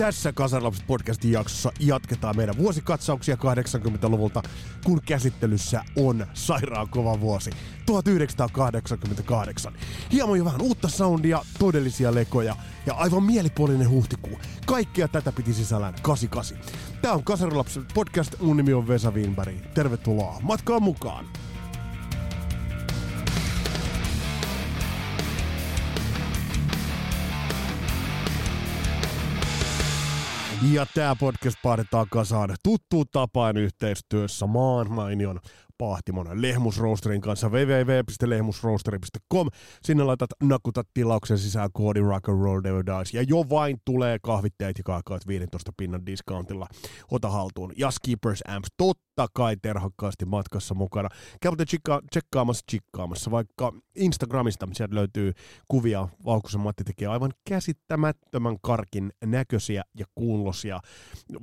Tässä Kasarlapset podcastin jaksossa jatketaan meidän vuosikatsauksia 80-luvulta, kun käsittelyssä on sairaan kova vuosi 1988. Hieman jo vähän uutta soundia, todellisia lekoja ja aivan mielipuolinen huhtikuu. Kaikkea tätä piti sisällään 88. Tämä on Kasarlapset podcast, mun nimi on Vesa Wienberg. Tervetuloa matkaan mukaan! Ja tämä podcast paadetaan kasaan tuttuun tapaan yhteistyössä maan mainion Pahtimon Lehmusroosterin kanssa www.lehmusroosteri.com. Sinne laitat nakutat tilauksen sisään koodi Rock and Roll Never Dies. Ja jo vain tulee kahvitteet ja kaakaat 15 pinnan discountilla. Ota haltuun. Ja Skippers Amps totta kai terhakkaasti matkassa mukana. Käy tsekka- tsekkaamassa, tsekkaamassa vaikka Instagramista. Sieltä löytyy kuvia. Vauhkosen Matti tekee aivan käsittämättömän karkin näköisiä ja kuulosia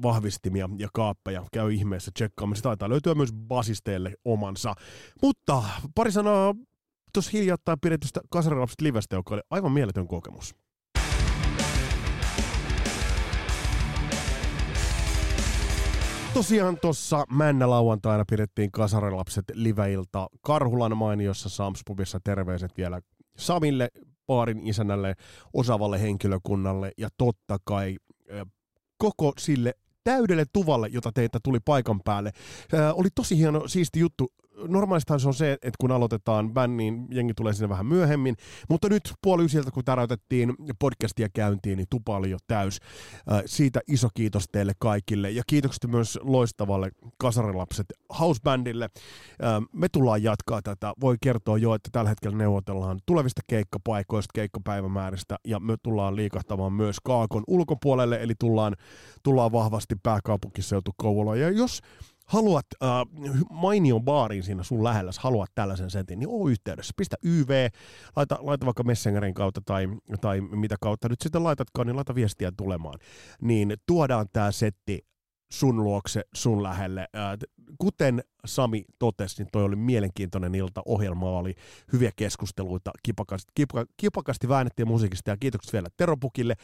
vahvistimia ja kaappeja. Käy ihmeessä tsekkaamassa. Taitaa löytyä myös basisteille omansa. Mutta pari sanaa tuossa hiljattain pidetystä Kasarilapset livestä, joka oli aivan mieletön kokemus. Tosiaan tuossa Männä lauantaina pidettiin Kasarilapset liveilta Karhulan mainiossa Samspubissa. Terveiset vielä Samille, paarin isännälle, osaavalle henkilökunnalle ja totta kai koko sille täydelle tuvalle, jota teitä tuli paikan päälle. Ää, oli tosi hieno, siisti juttu normaalistahan se on se, että kun aloitetaan bänniin, jengi tulee sinne vähän myöhemmin, mutta nyt puoli ysiltä, kun täräytettiin podcastia käyntiin, niin tupa oli jo täys. Siitä iso kiitos teille kaikille ja kiitokset myös loistavalle Kasarilapset Housebandille. Me tullaan jatkaa tätä. Voi kertoa jo, että tällä hetkellä neuvotellaan tulevista keikkapaikoista, keikkapäivämääristä ja me tullaan liikahtamaan myös Kaakon ulkopuolelle, eli tullaan, tullaan vahvasti pääkaupunkiseutu Kouvola. Ja jos haluat äh, mainion baariin siinä sun lähellä, haluat tällaisen sentin, niin oo yhteydessä. Pistä YV, laita, laita vaikka Messengerin kautta tai, tai mitä kautta nyt sitten laitatkaan, niin laita viestiä tulemaan. Niin tuodaan tämä setti sun luokse, sun lähelle. Äh, kuten Sami totesi, niin toi oli mielenkiintoinen ilta. Ohjelma oli hyviä keskusteluita, kipakasti, kipakasti väännettiin musiikista ja kiitokset vielä Teropukille.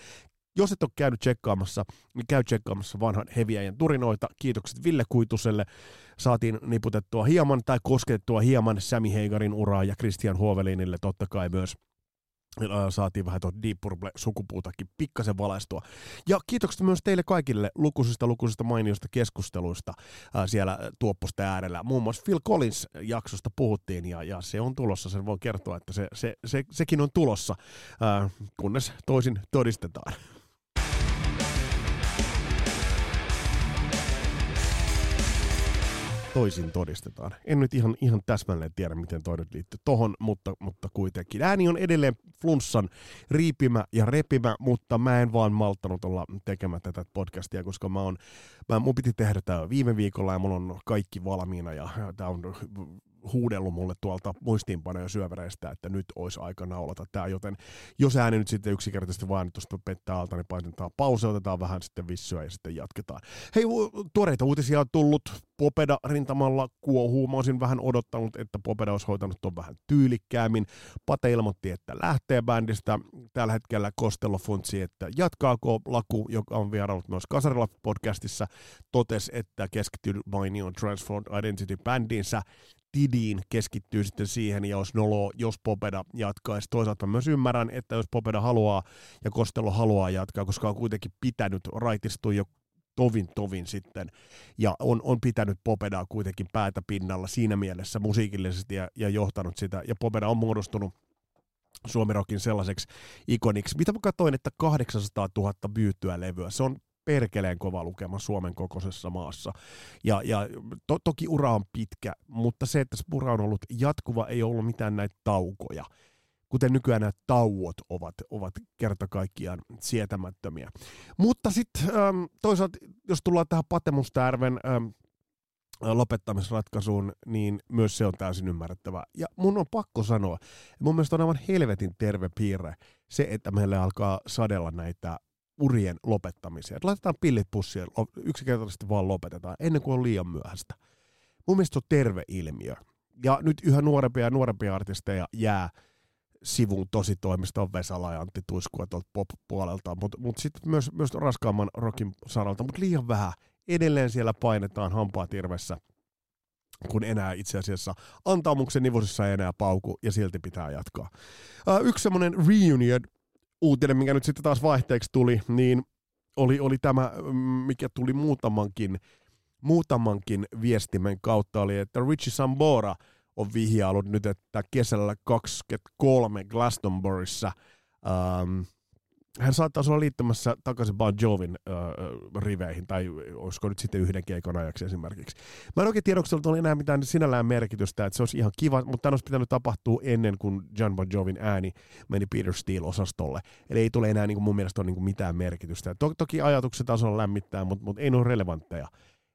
Jos et ole käynyt tsekkaamassa, niin käy tsekkaamassa vanhan heviäjän turinoita. Kiitokset Ville Kuituselle. Saatiin niputettua hieman tai kosketettua hieman Sami Heigarin uraa ja Christian Huovelinille totta kai myös saatiin vähän tuon Deep Purple-sukupuutakin pikkasen valaistua. Ja kiitokset myös teille kaikille lukuisista lukuisista mainioista keskusteluista ää, siellä tuoppusta äärellä. Muun muassa Phil Collins jaksosta puhuttiin ja, ja se on tulossa, sen voi kertoa, että se, se, se, sekin on tulossa, ää, kunnes toisin todistetaan. Toisin todistetaan. En nyt ihan, ihan täsmälleen tiedä, miten toi nyt liittyy tohon, mutta, mutta kuitenkin. Ääni on edelleen flunssan riipimä ja repimä, mutta mä en vaan malttanut olla tekemättä tätä podcastia, koska mä on, mä, mun piti tehdä tämä viime viikolla ja mulla on kaikki valmiina ja tämä on huudellut mulle tuolta muistiinpanoja syövereistä, että nyt olisi aika naulata tämä, joten jos ääni nyt sitten yksinkertaisesti vaan tuosta pettää alta, niin painetaan pause, otetaan vähän sitten vissyä ja sitten jatketaan. Hei, tuoreita uutisia on tullut. Popeda rintamalla kuohuu. Mä olisin vähän odottanut, että Popeda olisi hoitanut tuon vähän tyylikkäämmin. Pate ilmoitti, että lähtee bändistä. Tällä hetkellä Kostello funtsi, että jatkaako Laku, joka on vieraillut myös Kasarilla podcastissa, totesi, että keskittyy mainioon Transformed Identity-bändiinsä. Tidiin keskittyy sitten siihen, ja jos Nolo, jos Popeda jatkaisi. Toisaalta myös ymmärrän, että jos Popeda haluaa ja Kostelo haluaa jatkaa, koska on kuitenkin pitänyt raitistua jo tovin tovin sitten, ja on, on pitänyt Popedaa kuitenkin päätä pinnalla siinä mielessä musiikillisesti ja, ja johtanut sitä, ja Popeda on muodostunut Suomirokin sellaiseksi ikoniksi. Mitä mä katsoin, että 800 000 myyttyä levyä, se on perkeleen kova lukema Suomen kokoisessa maassa. Ja, ja to, toki ura on pitkä, mutta se, että se ura on ollut jatkuva, ei ollut mitään näitä taukoja. Kuten nykyään nämä tauot ovat, ovat kerta kaikkiaan sietämättömiä. Mutta sitten toisaalta, jos tullaan tähän Patemustärven lopettamisratkaisuun, niin myös se on täysin ymmärrettävää. Ja mun on pakko sanoa, mun mielestä on aivan helvetin terve piirre se, että meille alkaa sadella näitä urien lopettamisia. Että laitetaan pillit pussiin, yksinkertaisesti vaan lopetetaan, ennen kuin on liian myöhäistä. Mun mielestä se on terve ilmiö. Ja nyt yhä nuorempia ja nuorempia artisteja jää sivuun tosi toimistoon Vesala ja Antti Tuiskua tuolta pop-puolelta, mutta mut sitten myös, myös raskaamman rockin saralta, mutta liian vähän. Edelleen siellä painetaan hampaa tirvessä, kun enää itse asiassa antaumuksen nivusissa ei enää pauku ja silti pitää jatkaa. Uh, yksi semmoinen reunion uutinen, mikä nyt sitten taas vaihteeksi tuli, niin oli, oli tämä, mm, mikä tuli muutamankin, muutamankin viestimen kautta, oli, että Richie Sambora – on vihjailut nyt, että kesällä 23 Glastonburyssa ähm, hän saattaa olla liittymässä takaisin Bon Jovin äh, riveihin, tai olisiko nyt sitten yhden keikon ajaksi esimerkiksi. Mä en oikein tiedä, onko oli enää mitään sinällään merkitystä, että se olisi ihan kiva, mutta tämä olisi pitänyt tapahtua ennen kuin John Bon Jovin ääni meni Peter Steele-osastolle. Eli ei tule enää niin kuin mun mielestä ole niin kuin mitään merkitystä. To- toki ajatukset tasolla lämmittää, mutta, mutta ei ole relevantteja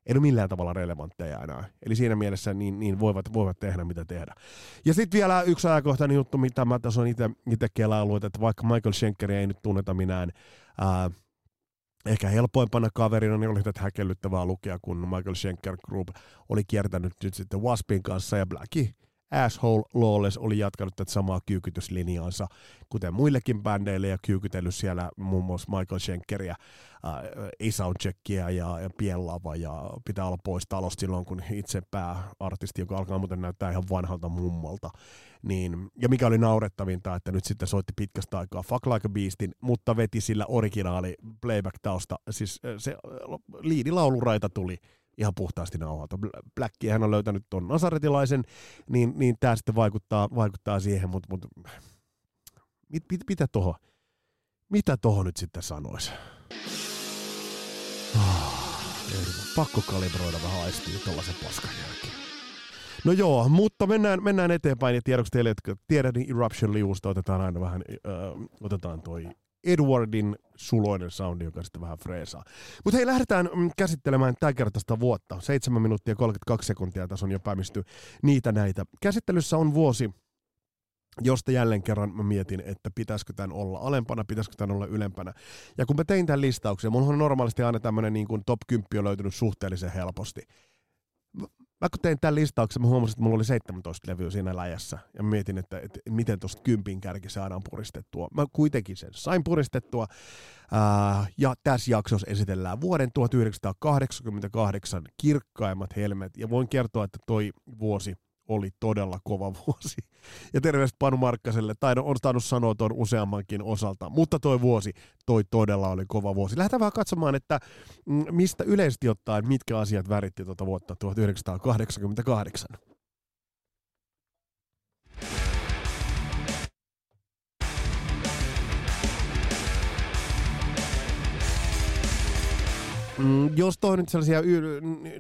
ei ole millään tavalla relevantteja enää. Eli siinä mielessä niin, niin voivat, voivat tehdä mitä tehdä. Ja sitten vielä yksi ajankohtainen juttu, mitä mä tässä on itse kelaillut, että vaikka Michael Schenkeri ei nyt tunneta minään ää, ehkä helpoimpana kaverina, niin oli tätä häkellyttävää lukea, kun Michael Schenker Group oli kiertänyt nyt sitten Waspin kanssa ja Blackie Asshole Lawless oli jatkanut tätä samaa kyykytyslinjaansa, kuten muillekin bändeille, ja kyykytellyt siellä muun muassa Michael Schenkeria, äh, ei ja, ja pienlava, ja pitää olla pois talosta silloin, kun itse pääartisti, joka alkaa muuten näyttää ihan vanhalta mummolta, niin, ja mikä oli naurettavinta, että nyt sitten soitti pitkästä aikaa Fuck Like a Beastin, mutta veti sillä originaali playback-tausta, siis äh, se äh, liidilauluraita tuli ihan puhtaasti nauhalta. Blackia hän on löytänyt tuon nasaretilaisen, niin, niin tämä sitten vaikuttaa, vaikuttaa siihen, mutta mut, mit, mit, mitä toho, mitä toho nyt sitten sanoisi? Oh, pakko kalibroida vähän aistia tuollaisen paskan jälkeen. No joo, mutta mennään, mennään eteenpäin ja tiedoksi teille, että tiedät, niin Eruption liusta otetaan aina vähän, äh, otetaan toi Edwardin suloinen soundi, joka sitten vähän freesaa. Mutta hei, lähdetään mm, käsittelemään tämän kertaista vuotta. 7 minuuttia 32 sekuntia tässä on jo päämisty niitä näitä. Käsittelyssä on vuosi, josta jälleen kerran mä mietin, että pitäisikö tämän olla alempana, pitäisikö tämän olla ylempänä. Ja kun mä tein tämän listauksen, mulla on normaalisti aina tämmöinen niin kuin top 10 on löytynyt suhteellisen helposti mä kun tein tämän listauksen, mä huomasin, että mulla oli 17 levyä siinä läjässä. Ja mietin, että, että miten tuosta kympin kärki saadaan puristettua. Mä kuitenkin sen sain puristettua. Ja tässä jaksossa esitellään vuoden 1988 kirkkaimmat helmet. Ja voin kertoa, että toi vuosi oli todella kova vuosi. Ja terveistä Panu Markkaselle, tai no, on tainnut sanoa tuon useammankin osalta, mutta toi vuosi, toi todella oli kova vuosi. Lähdetään vähän katsomaan, että mm, mistä yleisesti ottaen, mitkä asiat väritti tuota vuotta 1988. Mm, jos toi nyt sellaisia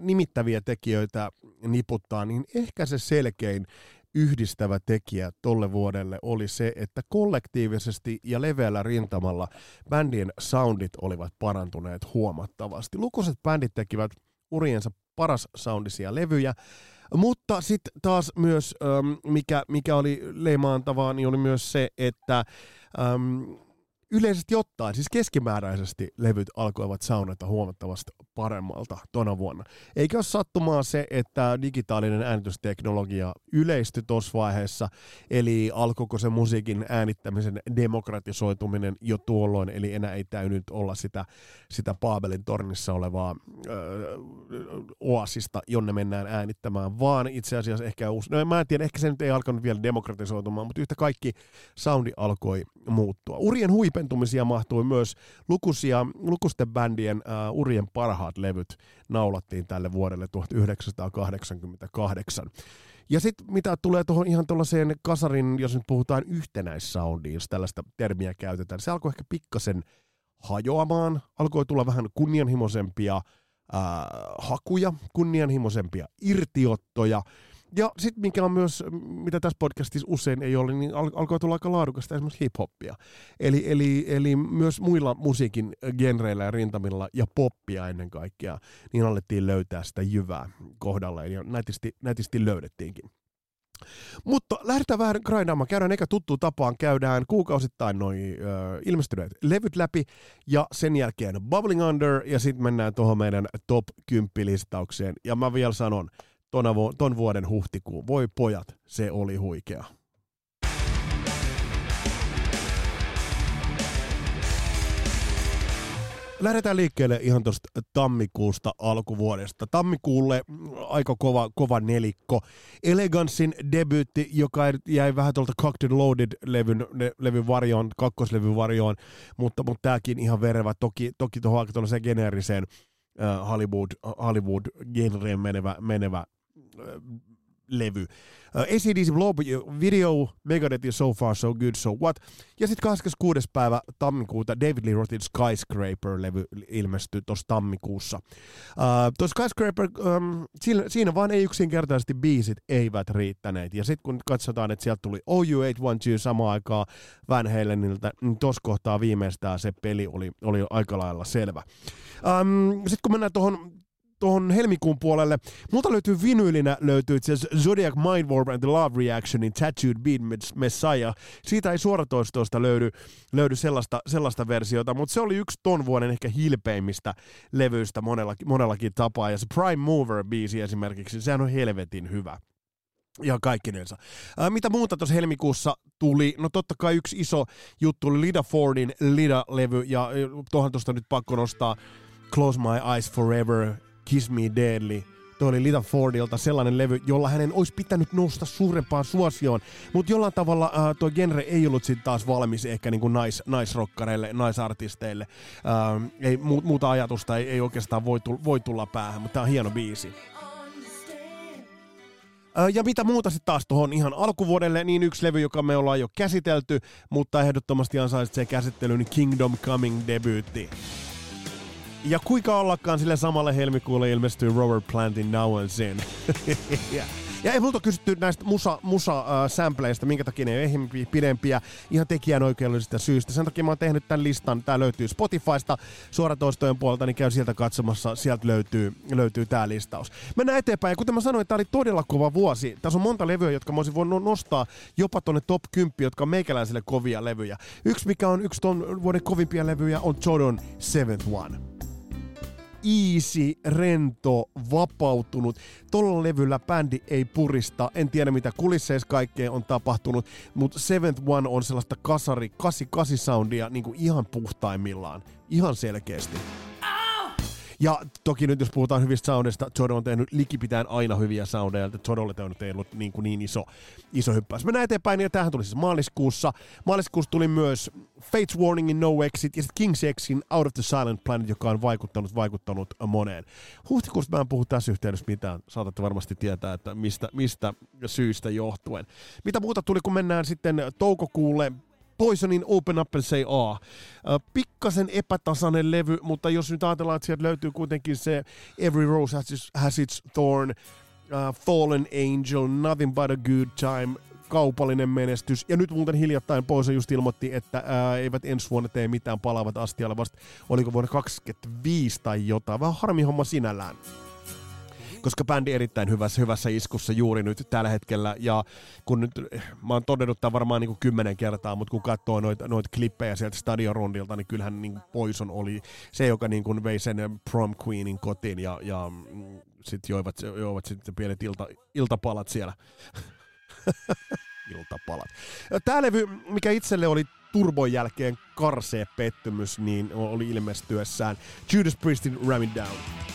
nimittäviä tekijöitä niputtaa, niin ehkä se selkein yhdistävä tekijä tolle vuodelle oli se, että kollektiivisesti ja leveällä rintamalla bändien soundit olivat parantuneet huomattavasti. Lukuiset bändit tekivät uriensa paras soundisia levyjä, mutta sitten taas myös, mikä, mikä oli leimaantavaa, niin oli myös se, että yleisesti ottaen, siis keskimääräisesti levyt alkoivat saunata huomattavasti paremmalta tona vuonna. Eikä ole sattumaa se, että digitaalinen äänitysteknologia yleistyi tuossa vaiheessa, eli alkoiko se musiikin äänittämisen demokratisoituminen jo tuolloin, eli enää ei täynyt olla sitä, sitä Paabelin tornissa olevaa öö, oasista, jonne mennään äänittämään, vaan itse asiassa ehkä uusi, no mä en tiedä, ehkä se nyt ei alkanut vielä demokratisoitumaan, mutta yhtä kaikki soundi alkoi muuttua. Urien huipentumisia mahtui myös lukuisia, lukusten bändien uh, urien parhaat levyt naulattiin tälle vuodelle 1988. Ja sitten mitä tulee tuohon ihan tuollaiseen kasarin, jos nyt puhutaan yhtenäissoundiin, jos tällaista termiä käytetään, se alkoi ehkä pikkasen hajoamaan, alkoi tulla vähän kunnianhimoisempia ää, hakuja, kunnianhimoisempia irtiottoja, Ja sitten mikä on myös, mitä tässä podcastissa usein ei ole, niin al- alkoi tulla aika laadukasta esimerkiksi hip-hoppia. Eli, eli, eli myös muilla musiikin genreillä ja rintamilla ja poppia ennen kaikkea, niin alettiin löytää sitä jyvää kohdalle ja nätisti, nätisti löydettiinkin. Mutta lähdetään vähän grindaamaan. Käydään eikä tuttu tapaan. Käydään kuukausittain noin ilmestyneet levyt läpi ja sen jälkeen Bubbling Under ja sitten mennään tuohon meidän top 10 listaukseen. Ja mä vielä sanon, ton vuoden huhtikuun. Voi pojat, se oli huikea. Lähdetään liikkeelle ihan tuosta tammikuusta alkuvuodesta. Tammikuulle aika kova, kova nelikko. Eleganssin debyytti, joka jäi vähän tuolta Cocktail Loaded-levyn levyn varjoon, kakkoslevyn varjoon, mutta, mutta tämäkin ihan verevä. Toki, toki tuohon aika tuollaiseen geneeriseen Hollywood, Hollywood-genreen menevä, menevä levy. Uh, ACDC Blow Video, Megadeth So Far So Good So What. Ja sitten 26. päivä tammikuuta David Lee Rothin Skyscraper-levy ilmestyi tuossa tammikuussa. Uh, tuossa Skyscraper, um, siinä, siinä vaan ei yksinkertaisesti biisit eivät riittäneet. Ja sitten kun katsotaan, että sieltä tuli OU812 samaan aikaan Van Halenilta, niin tuossa kohtaa viimeistään se peli oli, oli aika lailla selvä. Um, sitten kun mennään tuohon tuohon helmikuun puolelle. Multa löytyy vinyylinä löytyy itse Zodiac Mind Warp and the Love Reactionin Tattooed Beat Messiah. Siitä ei suoratoistoista löydy, löydy sellaista, sellaista versiota, mutta se oli yksi ton vuoden ehkä hilpeimmistä levyistä monellakin, monellakin tapaa. Ja se Prime Mover-biisi esimerkiksi, sehän on helvetin hyvä ja kaikkinensa. Ää, mitä muuta tuossa helmikuussa tuli? No totta kai yksi iso juttu oli Lida Fordin Lida-levy, ja tuohon tuosta nyt pakko nostaa Close My Eyes Forever, Kiss Me Deadly. Tuo oli Lita Fordilta sellainen levy, jolla hänen olisi pitänyt nousta suurempaan suosioon, mutta jollain tavalla äh, tuo genre ei ollut sitten taas valmis ehkä niin kuin nais, naisrokkareille, naisartisteille. Äh, ei, mu, muuta ajatusta ei, ei oikeastaan voi, tulla, voi tulla päähän, mutta tämä on hieno biisi. Äh, ja mitä muuta sitten taas tuohon ihan alkuvuodelle, niin yksi levy, joka me ollaan jo käsitelty, mutta ehdottomasti ansaitsee käsittelyyn Kingdom Coming debyytti. Ja kuinka ollakaan sille samalle helmikuulle ilmestyy Robert Plantin Now and Then. Ja ei multa kysytty näistä musa, musa uh, sampleista, minkä takia ne ei ole pidempiä, ihan tekijänoikeudellisista syistä. Sen takia mä oon tehnyt tämän listan. Tää löytyy Spotifysta suoratoistojen puolelta, niin käy sieltä katsomassa. Sieltä löytyy, löytyy tää listaus. Mennään eteenpäin. Ja kuten mä sanoin, tää oli todella kova vuosi. Tässä on monta levyä, jotka mä olisin voinut nostaa jopa tonne top 10, jotka on meikäläisille kovia levyjä. Yksi, mikä on yksi ton vuoden kovimpia levyjä, on Jordan Seventh One easy, rento, vapautunut. Tuolla levyllä bändi ei purista. En tiedä mitä kulisseissa kaikkea on tapahtunut, mutta Seventh One on sellaista kasari 88 soundia niin kuin ihan puhtaimmillaan. Ihan selkeästi. Ja toki nyt jos puhutaan hyvistä soundista, Jordan on tehnyt likipitään aina hyviä soundeja, että Jordalle on ollut niin, kuin niin iso, iso hyppäys. Mennään eteenpäin, ja tähän tuli siis maaliskuussa. Maaliskuussa tuli myös Fates Warningin No Exit ja sitten King's Xin Out of the Silent Planet, joka on vaikuttanut, vaikuttanut moneen. Huhtikuussa mä en puhu tässä yhteydessä mitään, saatatte varmasti tietää, että mistä, mistä syystä johtuen. Mitä muuta tuli, kun mennään sitten toukokuulle, Poisonin Open and Say A. Pikkasen epätasainen levy, mutta jos nyt ajatellaan, että sieltä löytyy kuitenkin se Every Rose Has Its, has its Thorn, uh, Fallen Angel, Nothing But a Good Time, kaupallinen menestys. Ja nyt muuten hiljattain Poison just ilmoitti, että ää, eivät ensi vuonna tee mitään palaavat astialle vasta, oliko vuonna 2025 tai jotain. Vähän harmi homma sinällään koska bändi erittäin hyvässä, hyvässä iskussa juuri nyt tällä hetkellä, ja kun nyt, mä oon todennut tämän varmaan niin kuin kymmenen kertaa, mutta kun katsoo noita noit klippejä sieltä stadionrundilta, niin kyllähän niin Poison oli se, joka niin kuin vei sen prom queenin kotiin, ja, ja mm, sitten joivat, joivat sitten pienet ilta, iltapalat siellä. iltapalat. Tämä levy, mikä itselle oli turbon jälkeen karsee pettymys, niin oli ilmestyessään Judas Priestin Ram It Down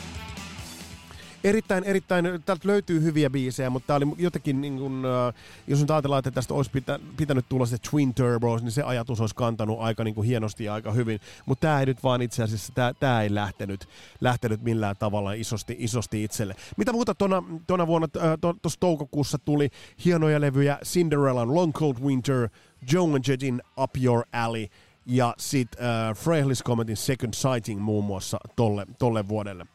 erittäin, erittäin, täältä löytyy hyviä biisejä, mutta tämä oli jotenkin, niin kuin, äh, jos nyt ajatellaan, että tästä olisi pitä, pitänyt tulla se Twin Turbos, niin se ajatus olisi kantanut aika niin kuin hienosti ja aika hyvin, mutta tämä ei nyt vaan itse asiassa, tämä, ei lähtenyt, lähtenyt millään tavalla isosti, isosti itselle. Mitä muuta tuona, tuona vuonna, tuossa toukokuussa tuli hienoja levyjä, Cinderellan Long Cold Winter, Joan Jettin Up Your Alley, ja sitten äh, Frailis Cometin Second Sighting muun muassa tolle, tolle vuodelle.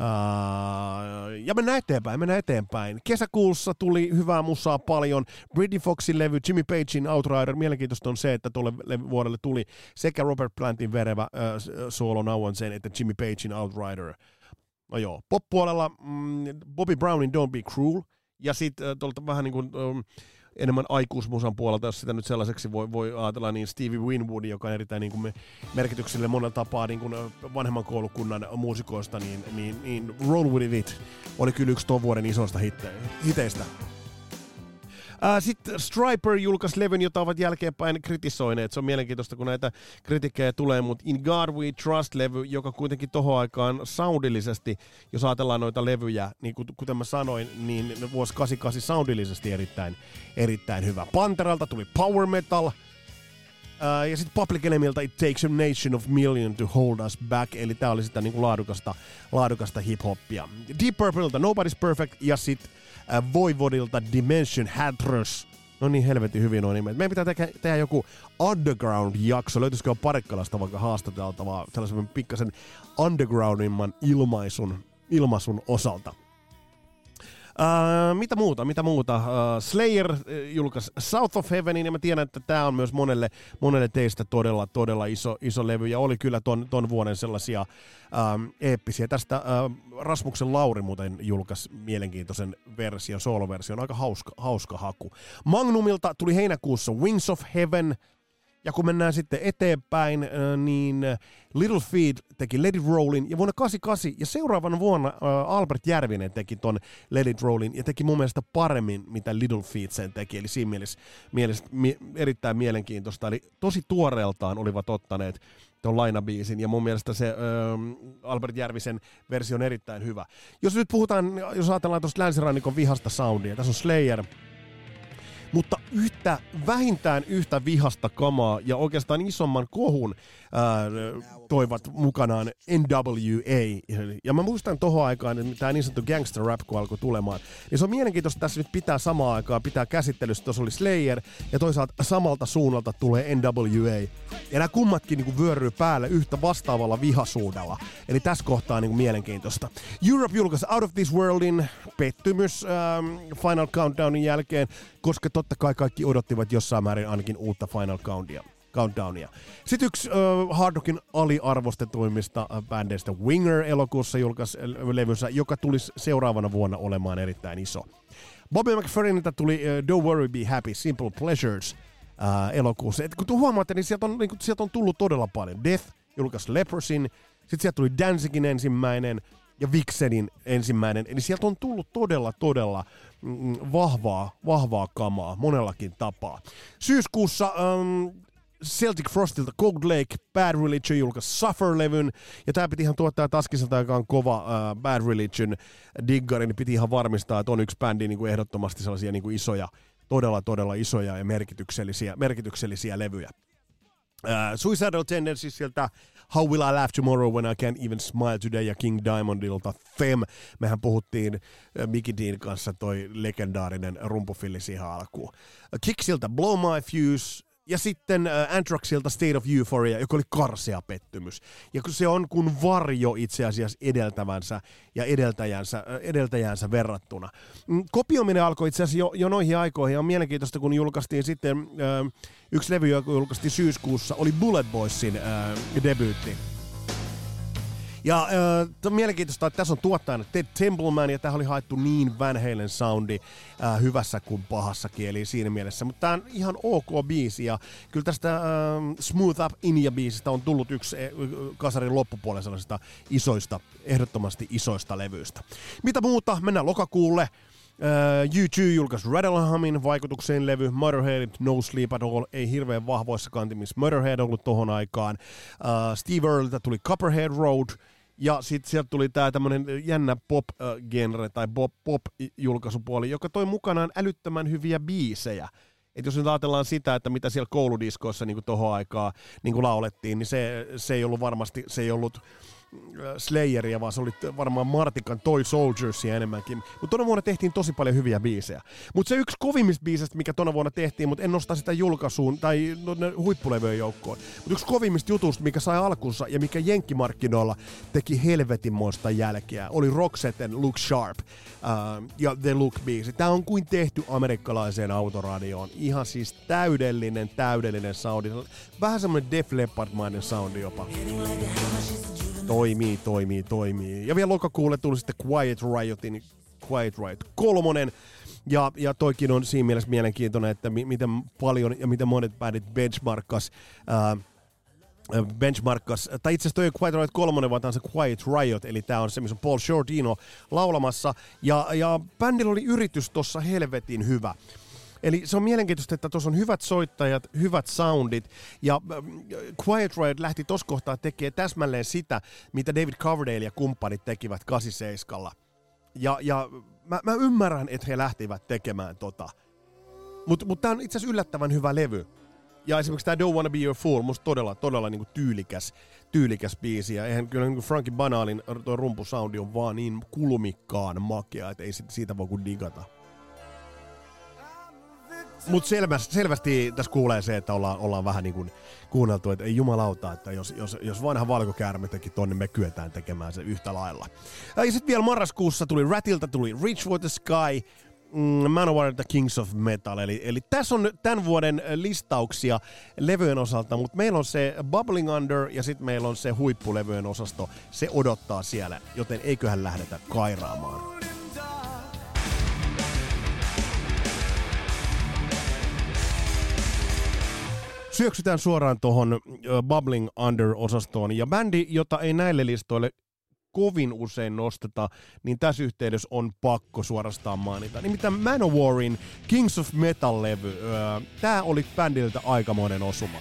Uh, ja mennään eteenpäin, mennään eteenpäin. Kesäkuussa tuli hyvää musaa paljon. Britney Foxin levy, Jimmy Pagein Outrider. Mielenkiintoista on se, että tuolle vuodelle tuli sekä Robert Plantin verevä uh, solo nauan sen, että Jimmy Pagein Outrider. No joo, pop-puolella mm, Bobby Brownin Don't Be Cruel. Ja sitten uh, tuolta vähän niin kuin... Um, enemmän aikuismusan puolelta, jos sitä nyt sellaiseksi voi, voi ajatella, niin Stevie Winwood, joka on erittäin niin kuin merkitykselle monella tapaa niin kuin vanhemman koulukunnan muusikoista, niin, niin, niin Roll With It oli kyllä yksi tuon vuoden isoista hiteistä. Äh, Sitten Striper julkaisi levyn, jota ovat jälkeenpäin kritisoineet. Se on mielenkiintoista, kun näitä kritikkejä tulee, mutta In God We Trust-levy, joka kuitenkin tohon aikaan soundillisesti, jos ajatellaan noita levyjä, niin kuten mä sanoin, niin vuosi 88 soundillisesti erittäin, erittäin hyvä. Panteralta tuli Power Metal, Uh, ja sitten Public Enemiltä It Takes a Nation of Million to Hold Us Back, eli tää oli sitä niinku laadukasta, laadukasta hip-hoppia. Deep Purpleilta Nobody's Perfect, ja sitten äh, Voivodilta Dimension Hatters. No niin, helvetin hyvin on nimet. Meidän pitää tehdä, tehdä joku underground-jakso. Löytyisikö Parikkalasta vaikka haastateltavaa sellaisen pikkasen undergroundimman ilmaisun, ilmaisun osalta. Uh, mitä muuta, mitä muuta? Uh, Slayer uh, julkaisi South of Heavenin, ja mä tiedän, että tämä on myös monelle, monelle teistä todella, todella iso, iso levy, ja oli kyllä ton, ton vuoden sellaisia uh, eeppisiä. Tästä uh, Rasmuksen Lauri muuten julkaisi mielenkiintoisen version, soloversion, aika hauska, hauska haku. Magnumilta tuli heinäkuussa Wings of Heaven, ja kun mennään sitten eteenpäin, niin Little Feed teki Let It Rollin, ja vuonna 88, ja seuraavana vuonna Albert Järvinen teki ton Let It Rollin, ja teki mun mielestä paremmin, mitä Little Feed sen teki, eli siinä mielessä, mielessä mie, erittäin mielenkiintoista, eli tosi tuoreeltaan olivat ottaneet tuon lainabiisin, ja mun mielestä se äh, Albert Järvisen versio on erittäin hyvä. Jos nyt puhutaan, jos ajatellaan tuosta länsirannikon vihasta soundia, tässä on Slayer, mutta yhtä, vähintään yhtä vihasta kamaa ja oikeastaan isomman kohun toivat mukanaan NWA. Ja mä muistan tohon aikaan, että tämä niin sanottu gangster rap, kun alkoi tulemaan, niin se on mielenkiintoista tässä nyt pitää samaa aikaa, pitää käsittelyssä, tuossa oli Slayer, ja toisaalta samalta suunnalta tulee NWA. Ja nämä kummatkin niin vyöryy päälle yhtä vastaavalla vihasuudella. Eli tässä kohtaa niin kuin mielenkiintoista. Europe julkaisi Out of This Worldin pettymys ähm, Final Countdownin jälkeen, koska totta kai kaikki odottivat jossain määrin ainakin uutta Final Countdownia. Countdownia. Sitten yksi uh, Hard Rockin aliarvostetuimmista bändeistä Winger elokuussa julkaisi levynsä, joka tulisi seuraavana vuonna olemaan erittäin iso. Bobby McFerriniltä tuli uh, Don't Worry Be Happy, Simple Pleasures uh, elokuussa. Et kun huomaatte, niin sieltä on, niin sieltä on tullut todella paljon. Death julkaisi Leprosin, sitten sieltä tuli Danzigin ensimmäinen ja Vixenin ensimmäinen. Eli sieltä on tullut todella, todella mm, vahvaa, vahvaa kamaa monellakin tapaa. Syyskuussa um, Celtic Frostilta Cold Lake, Bad Religion julkaisi Suffer-levyn, ja tämä piti ihan tuottaa Taskiselta, joka on kova uh, Bad Religion diggari, niin piti ihan varmistaa, että on yksi bändi niin kuin ehdottomasti sellaisia niin kuin isoja, todella todella isoja ja merkityksellisiä, merkityksellisiä levyjä. Uh, Suicidal Tendencies sieltä How Will I Laugh Tomorrow When I Can't Even Smile Today ja King Diamondilta Fem. Mehän puhuttiin uh, Mickey Dean kanssa toi legendaarinen rumpufilli siihen alkuun. Kiksiltä Blow My Fuse, ja sitten äh, Anthraxilta State of Euphoria, joka oli karsea pettymys. Ja se on kuin varjo itse asiassa edeltävänsä ja edeltäjänsä, äh, edeltäjänsä verrattuna. Mm, kopioiminen alkoi itse asiassa jo, jo noihin aikoihin. Ja on mielenkiintoista, kun julkaistiin sitten äh, yksi levy, joka julkaistiin syyskuussa, oli Bullet Boysin äh, debyytti. Ja äh, mielenkiintoista, että tässä on tuottajana Ted Templeman, ja tämä oli haettu niin Van Halen soundi äh, hyvässä kuin pahassa kieli siinä mielessä. Mutta tämä on ihan ok biisi, ja kyllä tästä äh, Smooth Up India-biisistä on tullut yksi äh, kasarin loppupuolen sellaisista isoista, ehdottomasti isoista levyistä. Mitä muuta? Mennään lokakuulle. U2 julkaisi Rattlehamin vaikutukseen levy, Motorhead, No Sleep at All, ei hirveän vahvoissa kantimissa Motorhead ollut tohon aikaan. Uh, Steve Earltä tuli Copperhead Road, ja sitten sieltä tuli tämä tämmöinen jännä pop-genre tai pop-julkaisupuoli, joka toi mukanaan älyttömän hyviä biisejä. Et jos nyt ajatellaan sitä, että mitä siellä kouludiskoissa niin tohon aikaa niin laulettiin, niin se, se ei ollut varmasti, se ei ollut Slayeria, vaan se oli varmaan Martikan Toy Soldiersia enemmänkin. Mutta tuona vuonna tehtiin tosi paljon hyviä biisejä. Mutta se yksi kovimmista biisistä, mikä tuona vuonna tehtiin, mutta en nosta sitä julkaisuun tai no, huippulevyjen joukkoon. Mutta yksi kovimmista jutusta, mikä sai alkunsa ja mikä jenkkimarkkinoilla teki helvetinmoista jälkeä, oli Roxetten Look Sharp uh, ja The Look-biisi. Tämä on kuin tehty amerikkalaiseen autoradioon. Ihan siis täydellinen, täydellinen soundi. Vähän semmoinen Def Leppard-mainen soundi jopa. Toimii, toimii, toimii. Ja vielä lokakuulle tuli sitten Quiet Riotin Quiet Riot kolmonen. Ja, ja toikin on siinä mielessä mielenkiintoinen, että mi- miten paljon ja miten monet bändit benchmarkkas uh, benchmarkkas, tai itse asiassa toi Quiet Riot 3, vaan tämä on se Quiet Riot, eli tämä on se, missä on Paul Shortino laulamassa, ja, ja bändillä oli yritys tuossa helvetin hyvä. Eli se on mielenkiintoista, että tuossa on hyvät soittajat, hyvät soundit, ja Quiet Riot lähti tuossa kohtaa tekemään täsmälleen sitä, mitä David Coverdale ja kumppanit tekivät 87. Ja, ja mä, mä ymmärrän, että he lähtivät tekemään tota. Mutta mut tämä on itse asiassa yllättävän hyvä levy. Ja esimerkiksi tämä Don't Wanna Be Your Fool, musta todella, todella niinku tyylikäs, tyylikäs biisi. Ja eihän kyllä niinku Frankie Banalin tuo rumpusoundi on vaan niin kulmikkaan makea, että ei siitä voi kuin digata. Mutta selvästi, selvästi tässä kuulee se, että ollaan, ollaan vähän niin kuin kuunneltu, että ei jumalauta, että jos, jos, jos vanha valkokäärme teki ton, niin me kyetään tekemään se yhtä lailla. Ja sitten vielä marraskuussa tuli Ratilta, tuli Reach for the Sky, mm, Manowar The Kings of Metal. Eli, eli tässä on tämän vuoden listauksia levyjen osalta, mutta meillä on se Bubbling Under ja sitten meillä on se huippulevyjen osasto. Se odottaa siellä, joten eiköhän lähdetä kairaamaan. Syöksytään suoraan tuohon Bubbling Under-osastoon. Ja bändi, jota ei näille listoille kovin usein nosteta, niin tässä yhteydessä on pakko suorastaan mainita. Nimittäin Manowarin Kings of Metal-levy. Tämä oli bändiltä aikamoinen osuma.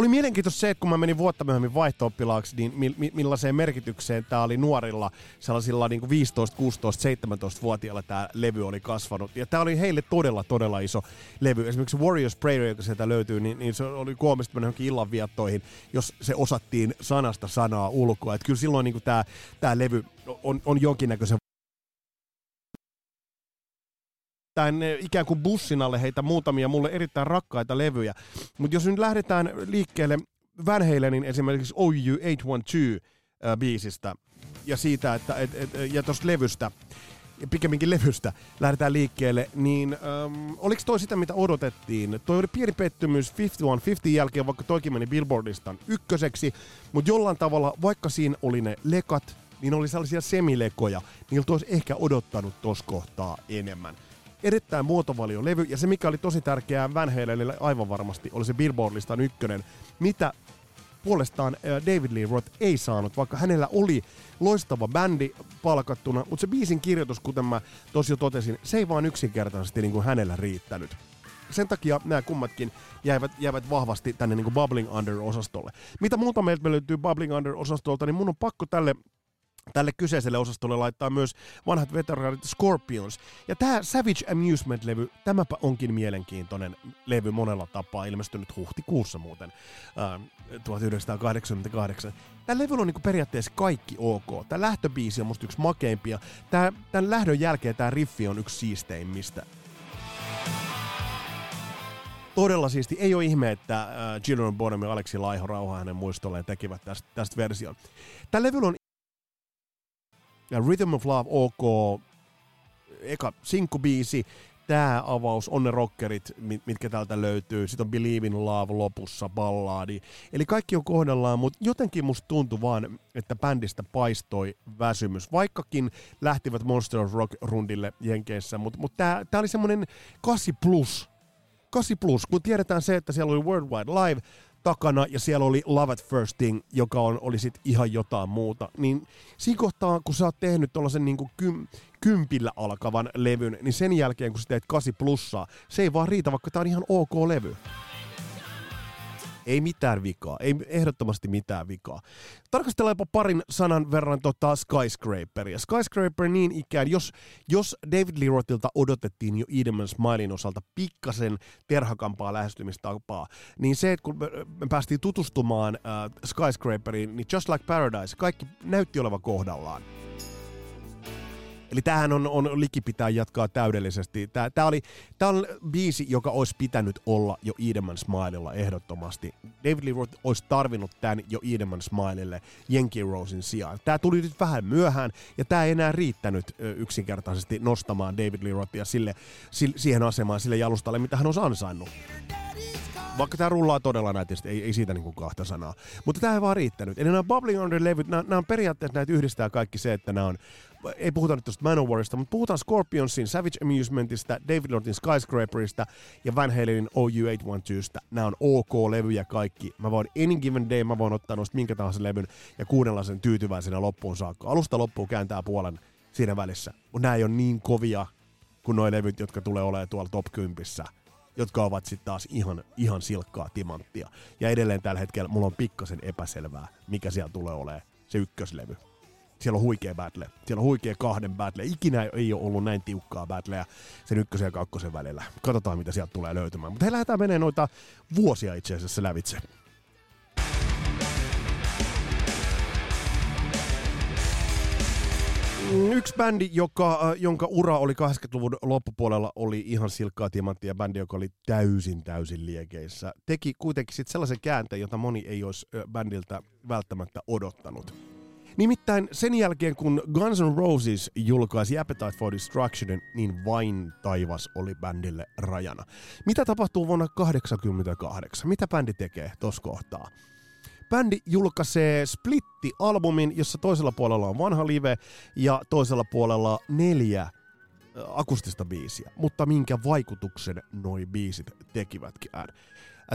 Oli mielenkiintoista se, että kun mä menin vuotta myöhemmin vaihto niin mi- mi- millaiseen merkitykseen tämä oli nuorilla, sellaisilla niin 15, 16, 17-vuotiailla tämä levy oli kasvanut. Ja tämä oli heille todella, todella iso levy. Esimerkiksi Warriors Prayer, joka sieltä löytyy, niin, niin se oli koomista mennä johonkin illanviettoihin, jos se osattiin sanasta sanaa ulkoa. Että kyllä silloin niin tämä, tämä levy on, on jonkinnäköisen tämän eh, ikään kuin bussin alle heitä muutamia mulle erittäin rakkaita levyjä. Mutta jos nyt lähdetään liikkeelle Van Halenin esimerkiksi OU 812 äh, biisistä ja siitä, että et, et, ja tuosta levystä, ja pikemminkin levystä lähdetään liikkeelle, niin ähm, oliko toi sitä, mitä odotettiin? Toi oli pieni pettymys 5150 jälkeen, vaikka toikin meni Billboardistan ykköseksi, mutta jollain tavalla, vaikka siinä oli ne lekat, niin oli sellaisia semilekoja, niiltä olisi ehkä odottanut tuossa kohtaa enemmän erittäin muotovalio-levy, ja se mikä oli tosi tärkeää Van Halenille aivan varmasti, oli se Billboard-listan ykkönen, mitä puolestaan David Lee Roth ei saanut, vaikka hänellä oli loistava bändi palkattuna, mutta se biisin kirjoitus, kuten mä tosi jo totesin, se ei vaan yksinkertaisesti niin kuin hänellä riittänyt. Sen takia nämä kummatkin jäivät, jäivät vahvasti tänne niin kuin Bubbling Under-osastolle. Mitä muuta meiltä löytyy Bubbling Under-osastolta, niin mun on pakko tälle tälle kyseiselle osastolle laittaa myös vanhat veteraanit Scorpions. Ja tämä Savage Amusement-levy, tämäpä onkin mielenkiintoinen levy monella tapaa, ilmestynyt huhtikuussa muuten, äh, 1988. Tämä levy on niinku periaatteessa kaikki ok. Tämä lähtöbiisi on musta yksi makeimpia. Tämän lähdön jälkeen tämä riffi on yksi siisteimmistä todella siisti. Ei ole ihme, että äh, Children Bonham ja Aleksi Laiho rauha hänen muistolleen tekivät tästä, tästä version. Tämä levy on ja Rhythm of Love OK, eka sinkkubiisi, tämä avaus, on ne rockerit, mitkä täältä löytyy. Sitten on Believe in Love lopussa, ballaadi. Eli kaikki on kohdallaan, mutta jotenkin musta tuntui vaan, että bändistä paistoi väsymys. Vaikkakin lähtivät Monster of Rock rundille Jenkeissä, mutta mut tämä oli semmoinen 8 plus. 8 plus, kun tiedetään se, että siellä oli Worldwide Live, takana ja siellä oli Love at First Thing, joka on, oli sit ihan jotain muuta. Niin siinä kohtaa, kun sä oot tehnyt tuollaisen niin kym, kympillä alkavan levyn, niin sen jälkeen kun sä teet 8 plussaa, se ei vaan riitä, vaikka tää on ihan ok levy. Ei mitään vikaa, ei ehdottomasti mitään vikaa. Tarkastellaanpa parin sanan verran tota Skyscraperia. Skyscraper niin ikään, jos, jos David Lee Rothilta odotettiin jo Edeman Smilein osalta pikkasen terhakampaa lähestymistapaa, niin se, että kun me päästiin tutustumaan äh, Skyscraperiin, niin Just Like Paradise, kaikki näytti olevan kohdallaan. Eli tämähän on, on likipitää jatkaa täydellisesti. Tämä, tämä, oli, tämä on biisi, joka olisi pitänyt olla jo Edeman Smilella ehdottomasti. David Lee Roth olisi tarvinnut tämän jo Edeman Smilelle Yankee Rosein sijaan. Tämä tuli nyt vähän myöhään, ja tämä ei enää riittänyt yksinkertaisesti nostamaan David Lee Rothia sille, sille, siihen asemaan, sille jalustalle, mitä hän olisi ansainnut. Vaikka tämä rullaa todella nätisti, ei, ei siitä niinku kahta sanaa. Mutta tämä ei vaan riittänyt. Eli nämä Bubbling Under-levyt, nämä, nämä on periaatteessa näitä yhdistää kaikki se, että nämä on ei puhuta nyt tuosta Manowarista, mutta puhutaan Scorpionsin, Savage Amusementista, David Lordin Skyscraperista ja Van Halenin OU812stä. Nämä on OK-levyjä kaikki. Mä voin any given day, mä voin ottaa noista minkä tahansa levyn ja kuunnella sen tyytyväisenä loppuun saakka. Alusta loppuun kääntää puolen siinä välissä. Mutta nämä ei ole niin kovia kuin nuo levyt, jotka tulee olemaan tuolla top 10 jotka ovat sitten taas ihan, ihan silkkaa timanttia. Ja edelleen tällä hetkellä mulla on pikkasen epäselvää, mikä siellä tulee olemaan se ykköslevy. Siellä on huikea battle. Siellä on huikea kahden battle. Ikinä ei ole ollut näin tiukkaa battleä sen ykkösen ja kakkosen välillä. Katsotaan, mitä sieltä tulee löytymään. Mutta he lähdetään menee noita vuosia itse asiassa lävitse. Yksi bändi, joka, äh, jonka ura oli 80-luvun loppupuolella, oli ihan silkkaa timanttia. Bändi, joka oli täysin, täysin liekeissä. Teki kuitenkin sit sellaisen käänteen, jota moni ei olisi bändiltä välttämättä odottanut. Nimittäin sen jälkeen, kun Guns N' Roses julkaisi Appetite for Destruction, niin vain taivas oli bändille rajana. Mitä tapahtuu vuonna 1988? Mitä bändi tekee tuossa kohtaa? Bändi julkaisee Splitti-albumin, jossa toisella puolella on vanha live ja toisella puolella neljä akustista biisiä. Mutta minkä vaikutuksen noi biisit tekivätkin.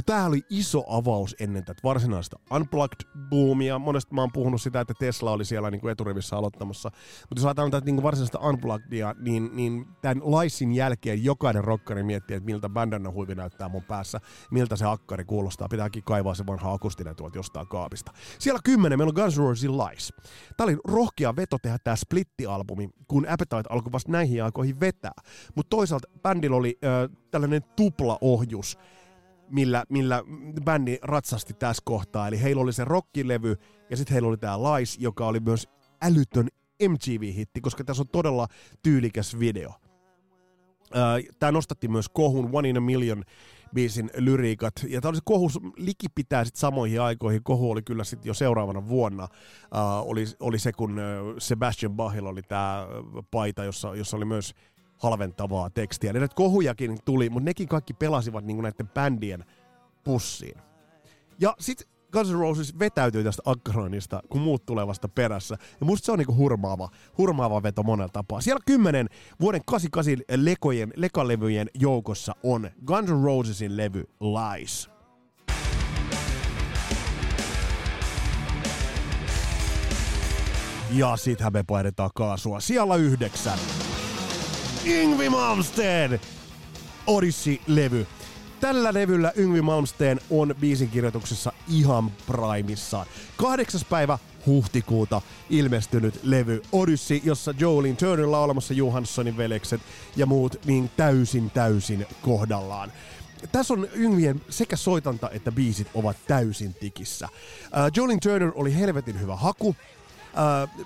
Tämä oli iso avaus ennen tätä varsinaista Unplugged-boomia. Monesti mä oon puhunut sitä, että Tesla oli siellä niin kuin eturivissä aloittamassa. Mutta jos ajatellaan tätä niin kuin varsinaista Unpluggedia, niin, niin tämän laisin jälkeen jokainen rockari miettii, että miltä bandana huivi näyttää mun päässä, miltä se akkari kuulostaa. Pitääkin kaivaa se vanha akustinen tuolta jostain kaapista. Siellä kymmenen meillä on Guns N' Roses Lies. Tämä oli rohkea veto tehdä tämä splitti-albumi, kun Appetite alkoi vasta näihin aikoihin vetää. Mutta toisaalta bändillä oli äh, tällainen tupla-ohjus millä, millä bändi ratsasti tässä kohtaa. Eli heillä oli se rockilevy ja sitten heillä oli tämä Lies, joka oli myös älytön MTV-hitti, koska tässä on todella tyylikäs video. Tämä nostatti myös kohun One in a Million biisin lyriikat. Ja tämä oli se kohu likipitää sitten samoihin aikoihin. Kohu oli kyllä sitten jo seuraavana vuonna. Uh, oli, oli se, kun Sebastian Bachilla oli tämä paita, jossa, jossa oli myös halventavaa tekstiä. Ne kohujakin tuli, mutta nekin kaikki pelasivat niin näiden bändien pussiin. Ja sitten Guns N' Roses vetäytyy tästä akkaroinnista, kun muut tulee vasta perässä. Ja musta se on niinku hurmaava, hurmaava veto monella tapaa. Siellä kymmenen vuoden 88 lekojen, lekalevyjen joukossa on Guns N' Rosesin levy Lies. Ja sittenhän me painetaan kaasua. Siellä yhdeksän. Yngvi Malmsteen Odyssey-levy. Tällä levyllä Yngvi Malmsteen on biisin kirjoituksessa ihan primissaan. Kahdeksas päivä huhtikuuta ilmestynyt levy Odyssey, jossa Jolin Turner laulamassa Johanssonin velekset ja muut niin täysin täysin kohdallaan. Tässä on Yngvien sekä soitanta että biisit ovat täysin tikissä. Uh, Jolin Turner oli helvetin hyvä haku. Uh,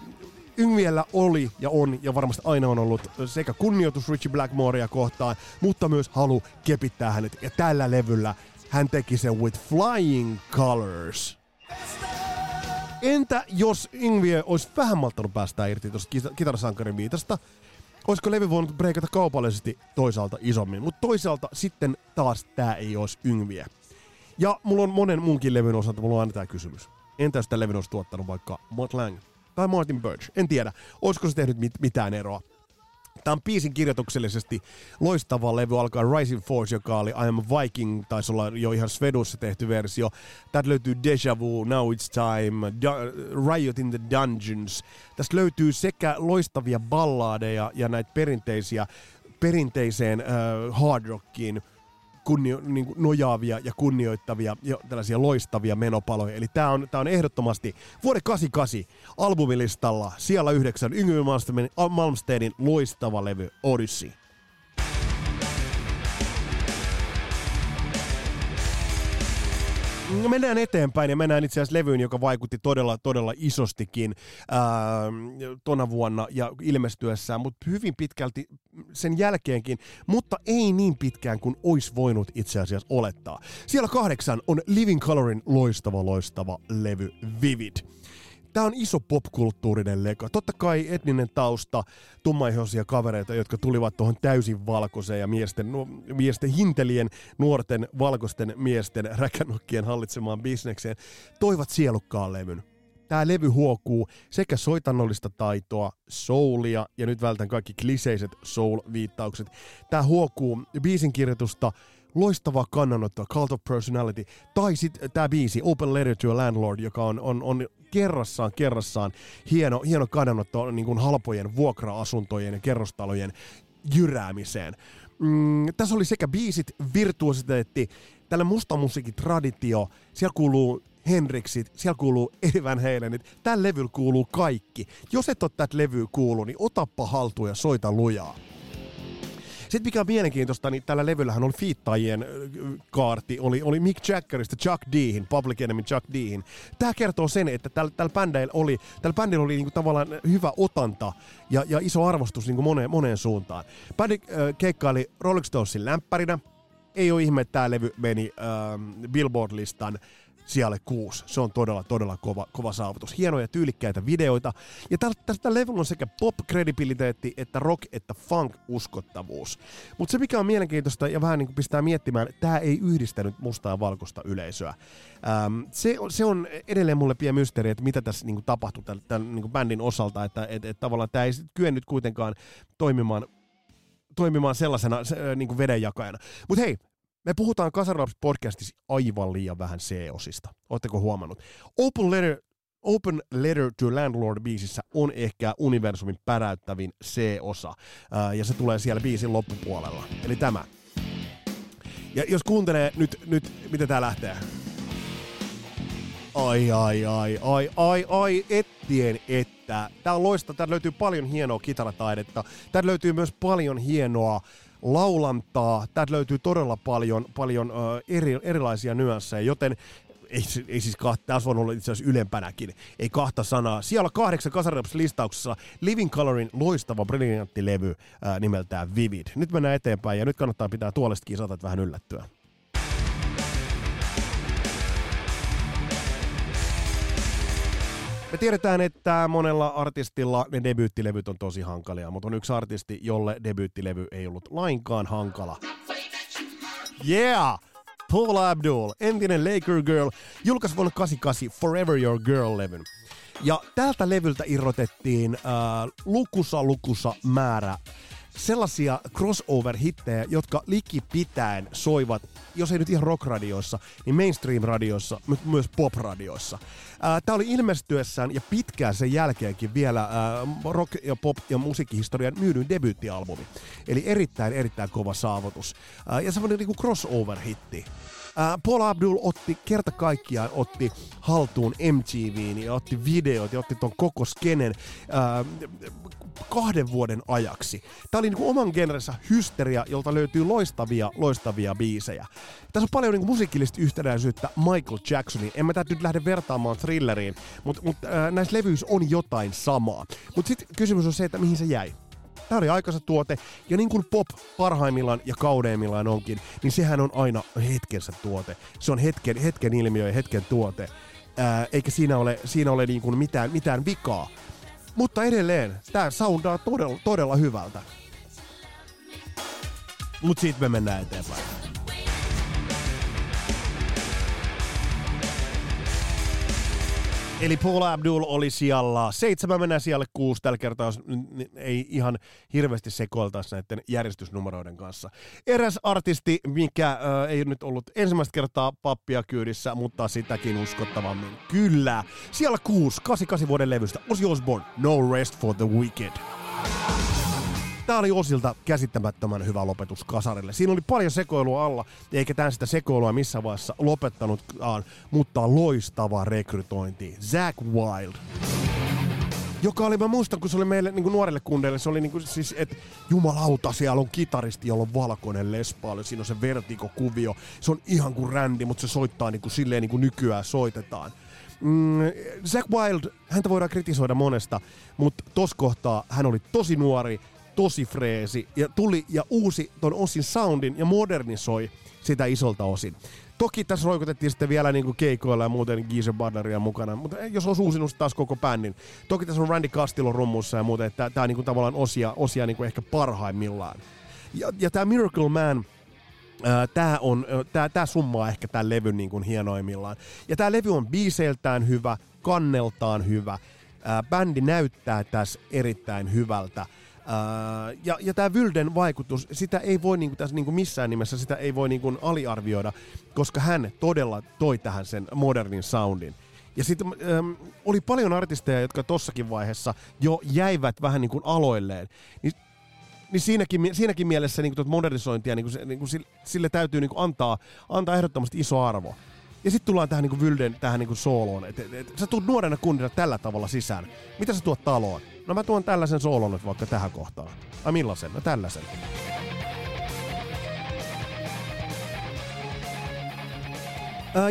Yngviellä oli ja on ja varmasti aina on ollut sekä kunnioitus Richie Blackmorea kohtaan, mutta myös halu kepittää hänet. Ja tällä levyllä hän teki sen with flying colors. Entä jos Yngvie olisi vähän malttanut päästä irti tuosta kitarasankarin viitasta? Olisiko levy voinut breikata kaupallisesti toisaalta isommin, mutta toisaalta sitten taas tämä ei olisi Yngvie. Ja mulla on monen muunkin levyn osalta, mulla on aina tämä kysymys. Entä jos tämä levy olisi tuottanut vaikka Mott Lang? Tai Martin Birch. En tiedä, olisiko se tehnyt mit- mitään eroa. Tämä on biisin kirjoituksellisesti loistava levy, alkaa Rising Force, joka oli I Am Viking, taisi olla jo ihan Svedussa tehty versio. Täältä löytyy Deja Vu, Now It's Time, du- Riot in the Dungeons. Tästä löytyy sekä loistavia balladeja ja näitä perinteisiä, perinteiseen uh, hard rockiin kunnio, niin kuin nojaavia ja kunnioittavia ja tällaisia loistavia menopaloja. Eli tämä on, tää on ehdottomasti vuoden 88 albumilistalla siellä yhdeksän Yngwie Malmsteenin loistava levy Odyssey. Mennään eteenpäin ja mennään itse asiassa levyyn, joka vaikutti todella, todella isostikin ää, tona vuonna ja ilmestyessään, mutta hyvin pitkälti sen jälkeenkin, mutta ei niin pitkään kuin olisi voinut itse asiassa olettaa. Siellä kahdeksan on Living Colorin loistava, loistava levy Vivid. Tämä on iso popkulttuurinen leka. Totta kai etninen tausta, tummaihoisia kavereita, jotka tulivat tuohon täysin valkoiseen ja miesten, nu, miesten hintelien, nuorten, valkoisten miesten räkänokkien hallitsemaan bisnekseen, toivat sielukkaan levyn. Tämä levy huokuu sekä soitannollista taitoa, soulia ja nyt vältän kaikki kliseiset soul-viittaukset. Tämä huokuu biisin kirjoitusta, loistavaa kannanottoa, Cult of Personality, tai sitten tämä biisi Open Letter to a Landlord, joka on, on, on kerrassaan kerrassaan hieno, hieno kannanotto niin kuin halpojen vuokra-asuntojen ja kerrostalojen jyräämiseen. Mm, tässä oli sekä biisit, virtuositeetti, tällä mustamusiikin traditio, siellä kuuluu Henriksit, siellä kuuluu Eddie Van Halenit, tällä levyllä kuuluu kaikki. Jos et ole tätä levyä kuullut, niin otappa haltuun ja soita lujaa. Sitten mikä on mielenkiintoista, niin tällä levyllähän oli fiittajien kaarti, oli, oli Mick Jaggerista Chuck D:hin, Public Enemy Chuck D:hin. Tämä kertoo sen, että tällä, tällä bändillä oli, tällä bändillä oli niinku tavallaan hyvä otanta ja, ja iso arvostus niinku moneen, moneen suuntaan. Bändi äh, keikkaili Rolling Stonesin lämpärinä, ei ole ihme, että tämä levy meni äh, Billboard-listan siellä kuusi. Se on todella, todella kova, kova saavutus. Hienoja, tyylikkäitä videoita. Ja tästä levyllä on sekä pop-kredibiliteetti, että rock, että funk-uskottavuus. Mutta se, mikä on mielenkiintoista ja vähän niin kuin pistää miettimään, tämä ei yhdistänyt mustaa valkoista yleisöä. Ähm, se, se on edelleen mulle pieni mysteeri, että mitä tässä niin kuin tapahtui tämän, tämän niin kuin bändin osalta, että et, et tavallaan tämä ei kyennyt kuitenkaan toimimaan toimimaan sellaisena se, niin kuin vedenjakajana. Mutta hei, me puhutaan Kasarlaps podcastissa aivan liian vähän C-osista. Oletteko huomannut? Open Letter, Open Letter to Landlord-biisissä on ehkä universumin päräyttävin C-osa, ja se tulee siellä biisin loppupuolella. Eli tämä. Ja jos kuuntelee nyt, nyt miten tää lähtee. Ai, ai, ai, ai, ai, ai, ettien, että. Tää on loista, tää löytyy paljon hienoa kitarataidetta. Tää löytyy myös paljon hienoa laulantaa. Täältä löytyy todella paljon, paljon eri, erilaisia nyansseja, joten ei, ei siis kahta, tässä on ollut itse asiassa ylempänäkin, ei kahta sanaa. Siellä kahdeksan Kasarilaps listauksessa Living Colorin loistava, briljantti levy ää, nimeltään Vivid. Nyt mennään eteenpäin ja nyt kannattaa pitää tuolesta kisata, vähän yllättyä. Me tiedetään, että monella artistilla ne debyyttilevyt on tosi hankalia, mutta on yksi artisti, jolle debyyttilevy ei ollut lainkaan hankala. Yeah! Paul Abdul, entinen Laker Girl, julkaisi vuonna 88 Forever Your Girl-levyn. Ja tältä levyltä irrotettiin äh, lukusa lukusa määrä sellaisia crossover-hittejä, jotka likipitäen soivat, jos ei nyt ihan rock-radioissa, niin mainstream-radioissa, mutta myös pop-radioissa. Tämä oli ilmestyessään ja pitkään sen jälkeenkin vielä ää, rock- ja pop- ja musiikkihistorian myydyn debyyttialbumi. Eli erittäin, erittäin kova saavutus. Ää, ja semmoinen niinku crossover-hitti. Paul Abdul otti kerta kaikkiaan otti haltuun MTVin ja otti videot ja otti ton koko skenen ää, kahden vuoden ajaksi. Tämä oli niinku oman genrensä hysteria, jolta löytyy loistavia, loistavia biisejä. Tässä on paljon niinku musiikillista yhtenäisyyttä Michael Jacksoniin. En mä tätä nyt lähde vertaamaan thrilleriin, mutta mut, äh, näissä levyissä on jotain samaa. Mutta sitten kysymys on se, että mihin se jäi. Tämä oli aikansa tuote, ja niin kuin pop parhaimmillaan ja kaudeimmillaan onkin, niin sehän on aina hetkensä tuote. Se on hetken, hetken ilmiö ja hetken tuote. Ää, eikä siinä ole, siinä ole niin kuin mitään, mitään vikaa. Mutta edelleen, tämä soundaa todella, todella hyvältä. Mutta siitä me mennään eteenpäin. Eli Paul Abdul oli siellä seitsemän, mennään siellä kuusi tällä kertaa, ei ihan hirveästi sekoiltaisi näiden järjestysnumeroiden kanssa. Eräs artisti, mikä äh, ei nyt ollut ensimmäistä kertaa pappia kyydissä, mutta sitäkin uskottavammin. Kyllä, siellä kuusi, 88 vuoden levystä, Ozzy Osbourne, No Rest for the Wicked. Tää oli osilta käsittämättömän hyvä lopetus kasarille. Siinä oli paljon sekoilua alla, eikä tää sitä sekoilua missään vaiheessa lopettanutkaan, mutta loistava rekrytointi. Zack Wild joka oli, mä muistan, kun se oli meille niin kuin nuorille kundeille, se oli niin kuin, siis, että jumalauta, siellä on kitaristi, jolla on valkoinen lespaali, siinä on se vertikokuvio, se on ihan kuin rändi, mutta se soittaa niin kuin silleen niin kuin nykyään soitetaan. Mm, Zack Wild, häntä voidaan kritisoida monesta, mutta tos kohtaa hän oli tosi nuori, tosi freesi ja tuli ja uusi ton osin soundin ja modernisoi sitä isolta osin. Toki tässä roikotettiin sitten vielä niin keikoilla ja muuten Geezer Butleria mukana, mutta jos olisi uusinut taas koko bändin. Toki tässä on Randy Castillo rummussa ja muuten, että tämä on niin tavallaan osia, osia niin ehkä parhaimmillaan. Ja, ja tämä Miracle Man, Tämä, on, tää, tää summaa ehkä tämän levyn niin kuin hienoimmillaan. Ja tämä levy on biiseiltään hyvä, kanneltaan hyvä. Ää, bändi näyttää tässä erittäin hyvältä. Ää, ja ja tämä Vylden vaikutus, sitä ei voi niinku tässä niinku missään nimessä sitä ei voi niinku aliarvioida, koska hän todella toi tähän sen modernin soundin. Ja sitten ähm, oli paljon artisteja, jotka tossakin vaiheessa jo jäivät vähän niin kuin aloilleen. Niin, niin siinäkin, siinäkin mielessä niin kuin modernisointia niin kuin se, niin kuin sille, sille täytyy niin kuin antaa, antaa ehdottomasti iso arvo. Ja sitten tullaan tähän niin kuin Vylden tähän niin kuin sooloon. Et, et, et, sä tulet nuorena kundina tällä tavalla sisään. Mitä sä tuot taloon? No mä tuon tällaisen soolon nyt vaikka tähän kohtaan. Ai millaisen? No tällaisen.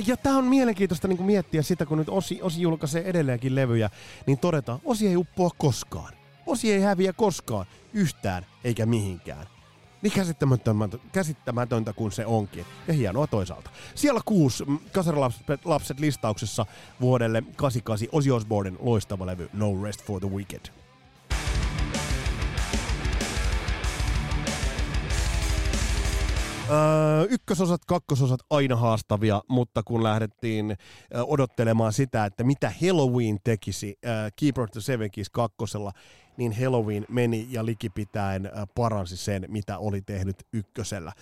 Ja tämä on mielenkiintoista niin miettiä sitä, kun nyt Osi, Osi julkaisee edelleenkin levyjä, niin todetaan, Osi ei uppoa koskaan. Osi ei häviä koskaan, yhtään eikä mihinkään. Niin käsittämätöntä, käsittämätöntä kuin se onkin. Ja hienoa toisaalta. Siellä kuusi kasarilapset listauksessa vuodelle 88 Ozzy Osbournen loistava levy No Rest for the Wicked. Öö, ykkösosat, kakkososat aina haastavia, mutta kun lähdettiin odottelemaan sitä, että mitä Halloween tekisi ö, Keeper the Seven Keys kakkosella, niin Halloween meni ja likipitäen ö, paransi sen, mitä oli tehnyt ykkösellä.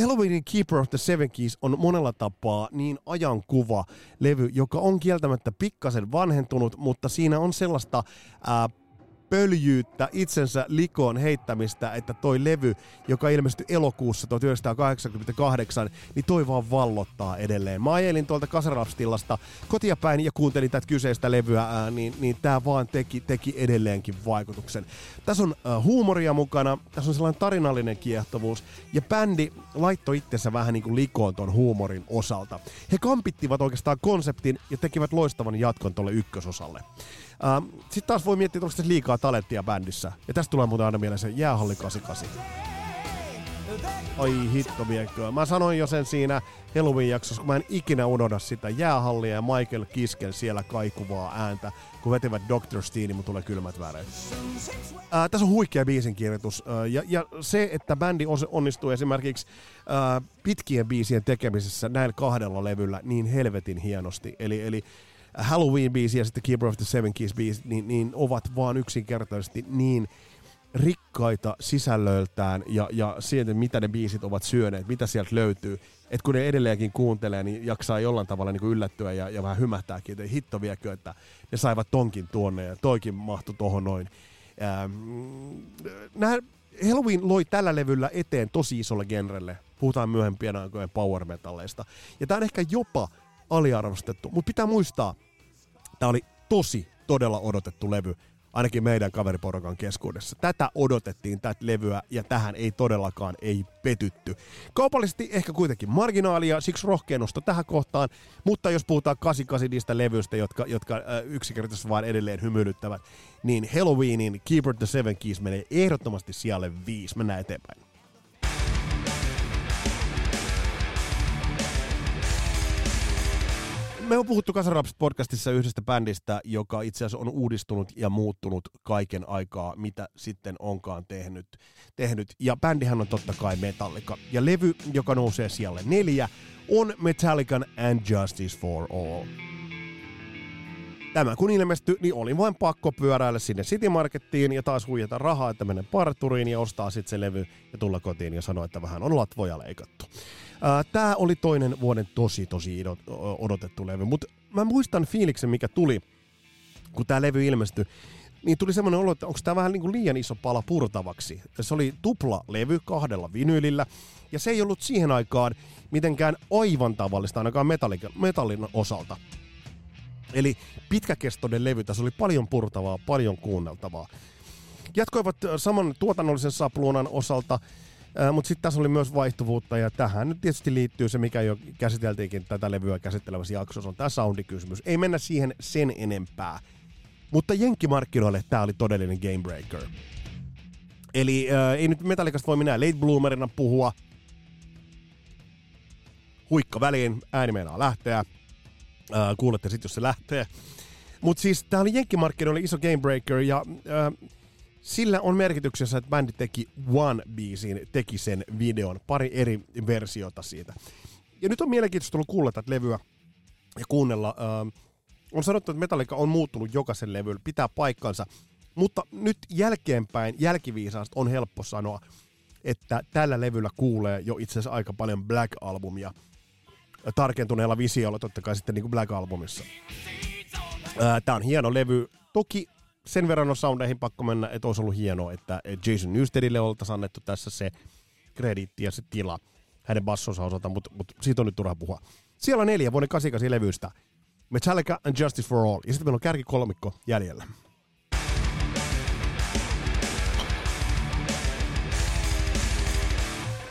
Halloweenin Keeper of the Seven Keys on monella tapaa niin ajankuva levy, joka on kieltämättä pikkasen vanhentunut, mutta siinä on sellaista ö, pöljyyttä, itsensä likoon heittämistä, että toi levy, joka ilmestyi elokuussa 1988, niin toi vaan vallottaa edelleen. Mä ajelin tuolta Kasarapstillasta kotia päin ja kuuntelin tätä kyseistä levyä, ää, niin, niin tää vaan teki, teki edelleenkin vaikutuksen. Tässä on ää, huumoria mukana, tässä on sellainen tarinallinen kiehtovuus, ja bändi laittoi itsensä vähän niin kuin likoon ton huumorin osalta. He kampittivat oikeastaan konseptin ja tekivät loistavan jatkon tolle ykkösosalle. Uh, Sitten taas voi miettiä, onko tässä liikaa talenttia bändissä. Ja tästä tulee muuten aina mieleen se Jäähalli 88. Ai hitto viekö. Mä sanoin jo sen siinä Halloween-jaksossa, kun mä en ikinä unohda sitä jäähallia ja Michael Kiskel siellä kaikuvaa ääntä, kun vetivät Dr. Steeni, mun tulee kylmät väreet. Ää, tässä on huikea biisinkirjoitus, ää, ja, ja se, että bändi onnistuu esimerkiksi ää, pitkien biisien tekemisessä näillä kahdella levyllä niin helvetin hienosti. Eli, eli Halloween-biisi ja sitten Keeper of the Seven Keys-biisi, niin, niin ovat vaan yksinkertaisesti niin rikkaita sisällöltään ja, ja siitä, mitä ne biisit ovat syöneet, mitä sieltä löytyy. Että kun ne edelleenkin kuuntelee, niin jaksaa jollain tavalla niin kuin yllättyä ja, ja vähän hymähtääkin, että hitto viekö, että ne saivat tonkin tuonne ja toikin mahtui tohon noin. Ähm, nämä Halloween loi tällä levyllä eteen tosi isolle genrelle. Puhutaan myöhempien aikojen power metalleista. Ja tämä on ehkä jopa aliarvostettu. Mutta pitää muistaa, Tämä oli tosi, todella odotettu levy, ainakin meidän kaveriporukan keskuudessa. Tätä odotettiin, tätä levyä, ja tähän ei todellakaan ei petytty. Kaupallisesti ehkä kuitenkin marginaalia, siksi rohkea nosto tähän kohtaan, mutta jos puhutaan 88 niistä levyistä, jotka, jotka äh, yksinkertaisesti vain edelleen hymyilyttävät, niin Halloweenin Keeper the Seven Keys menee ehdottomasti sijalle viisi. Mennään eteenpäin. Me on puhuttu Kasaraps podcastissa yhdestä bändistä, joka itse asiassa on uudistunut ja muuttunut kaiken aikaa, mitä sitten onkaan tehnyt. tehnyt. Ja bändihän on totta kai Metallica. Ja levy, joka nousee siellä neljä, on Metallican And Justice for All. Tämä kun ilmestyi, niin oli vain pakko pyöräillä sinne City Markettiin ja taas huijata rahaa, että menen parturiin ja ostaa sitten se levy ja tulla kotiin ja sanoa, että vähän on latvoja leikattu. Tämä oli toinen vuoden tosi tosi odotettu levy, mutta mä muistan fiiliksen, mikä tuli, kun tämä levy ilmestyi. niin tuli semmoinen olo, että onko tämä vähän niin liian iso pala purtavaksi. Se oli tupla levy kahdella vinyylillä, ja se ei ollut siihen aikaan mitenkään aivan tavallista, ainakaan metallin, metallin osalta. Eli pitkäkestoinen levy, tässä oli paljon purtavaa, paljon kuunneltavaa. Jatkoivat saman tuotannollisen sapluunan osalta, mutta sitten tässä oli myös vaihtuvuutta, ja tähän nyt tietysti liittyy se, mikä jo käsiteltiinkin tätä levyä käsittelevässä jaksossa, on tämä soundikysymys. Ei mennä siihen sen enempää. Mutta jenkkimarkkinoille tämä oli todellinen game breaker. Eli äh, ei nyt Metallicasta voi minä late bloomerina puhua. Huikka väliin, ääni meinaa lähteä. Äh, kuulette sitten, jos se lähtee. Mutta siis tämä oli jenkkimarkkinoille iso game breaker ja äh, sillä on merkityksessä, että bändi teki One biisin, teki sen videon, pari eri versiota siitä. Ja nyt on mielenkiintoista ollut kuulla tätä levyä ja kuunnella. Äh, on sanottu, että Metallica on muuttunut jokaisen levyllä, pitää paikkansa. Mutta nyt jälkeenpäin, jälkiviisaasti on helppo sanoa, että tällä levyllä kuulee jo itse asiassa aika paljon Black-albumia. Tarkentuneella visiolla totta kai sitten niin kuin Black-albumissa. Tämä on hieno levy. Toki sen verran on soundeihin pakko mennä, että olisi ollut hienoa, että Jason Newstedille oltaisiin annettu tässä se krediitti ja se tila hänen bassonsa osalta, mutta, mutta siitä on nyt turha puhua. Siellä on neljä vuoden 88 levystä. Metallica and Justice for All. Ja sitten meillä on kärki kolmikko jäljellä.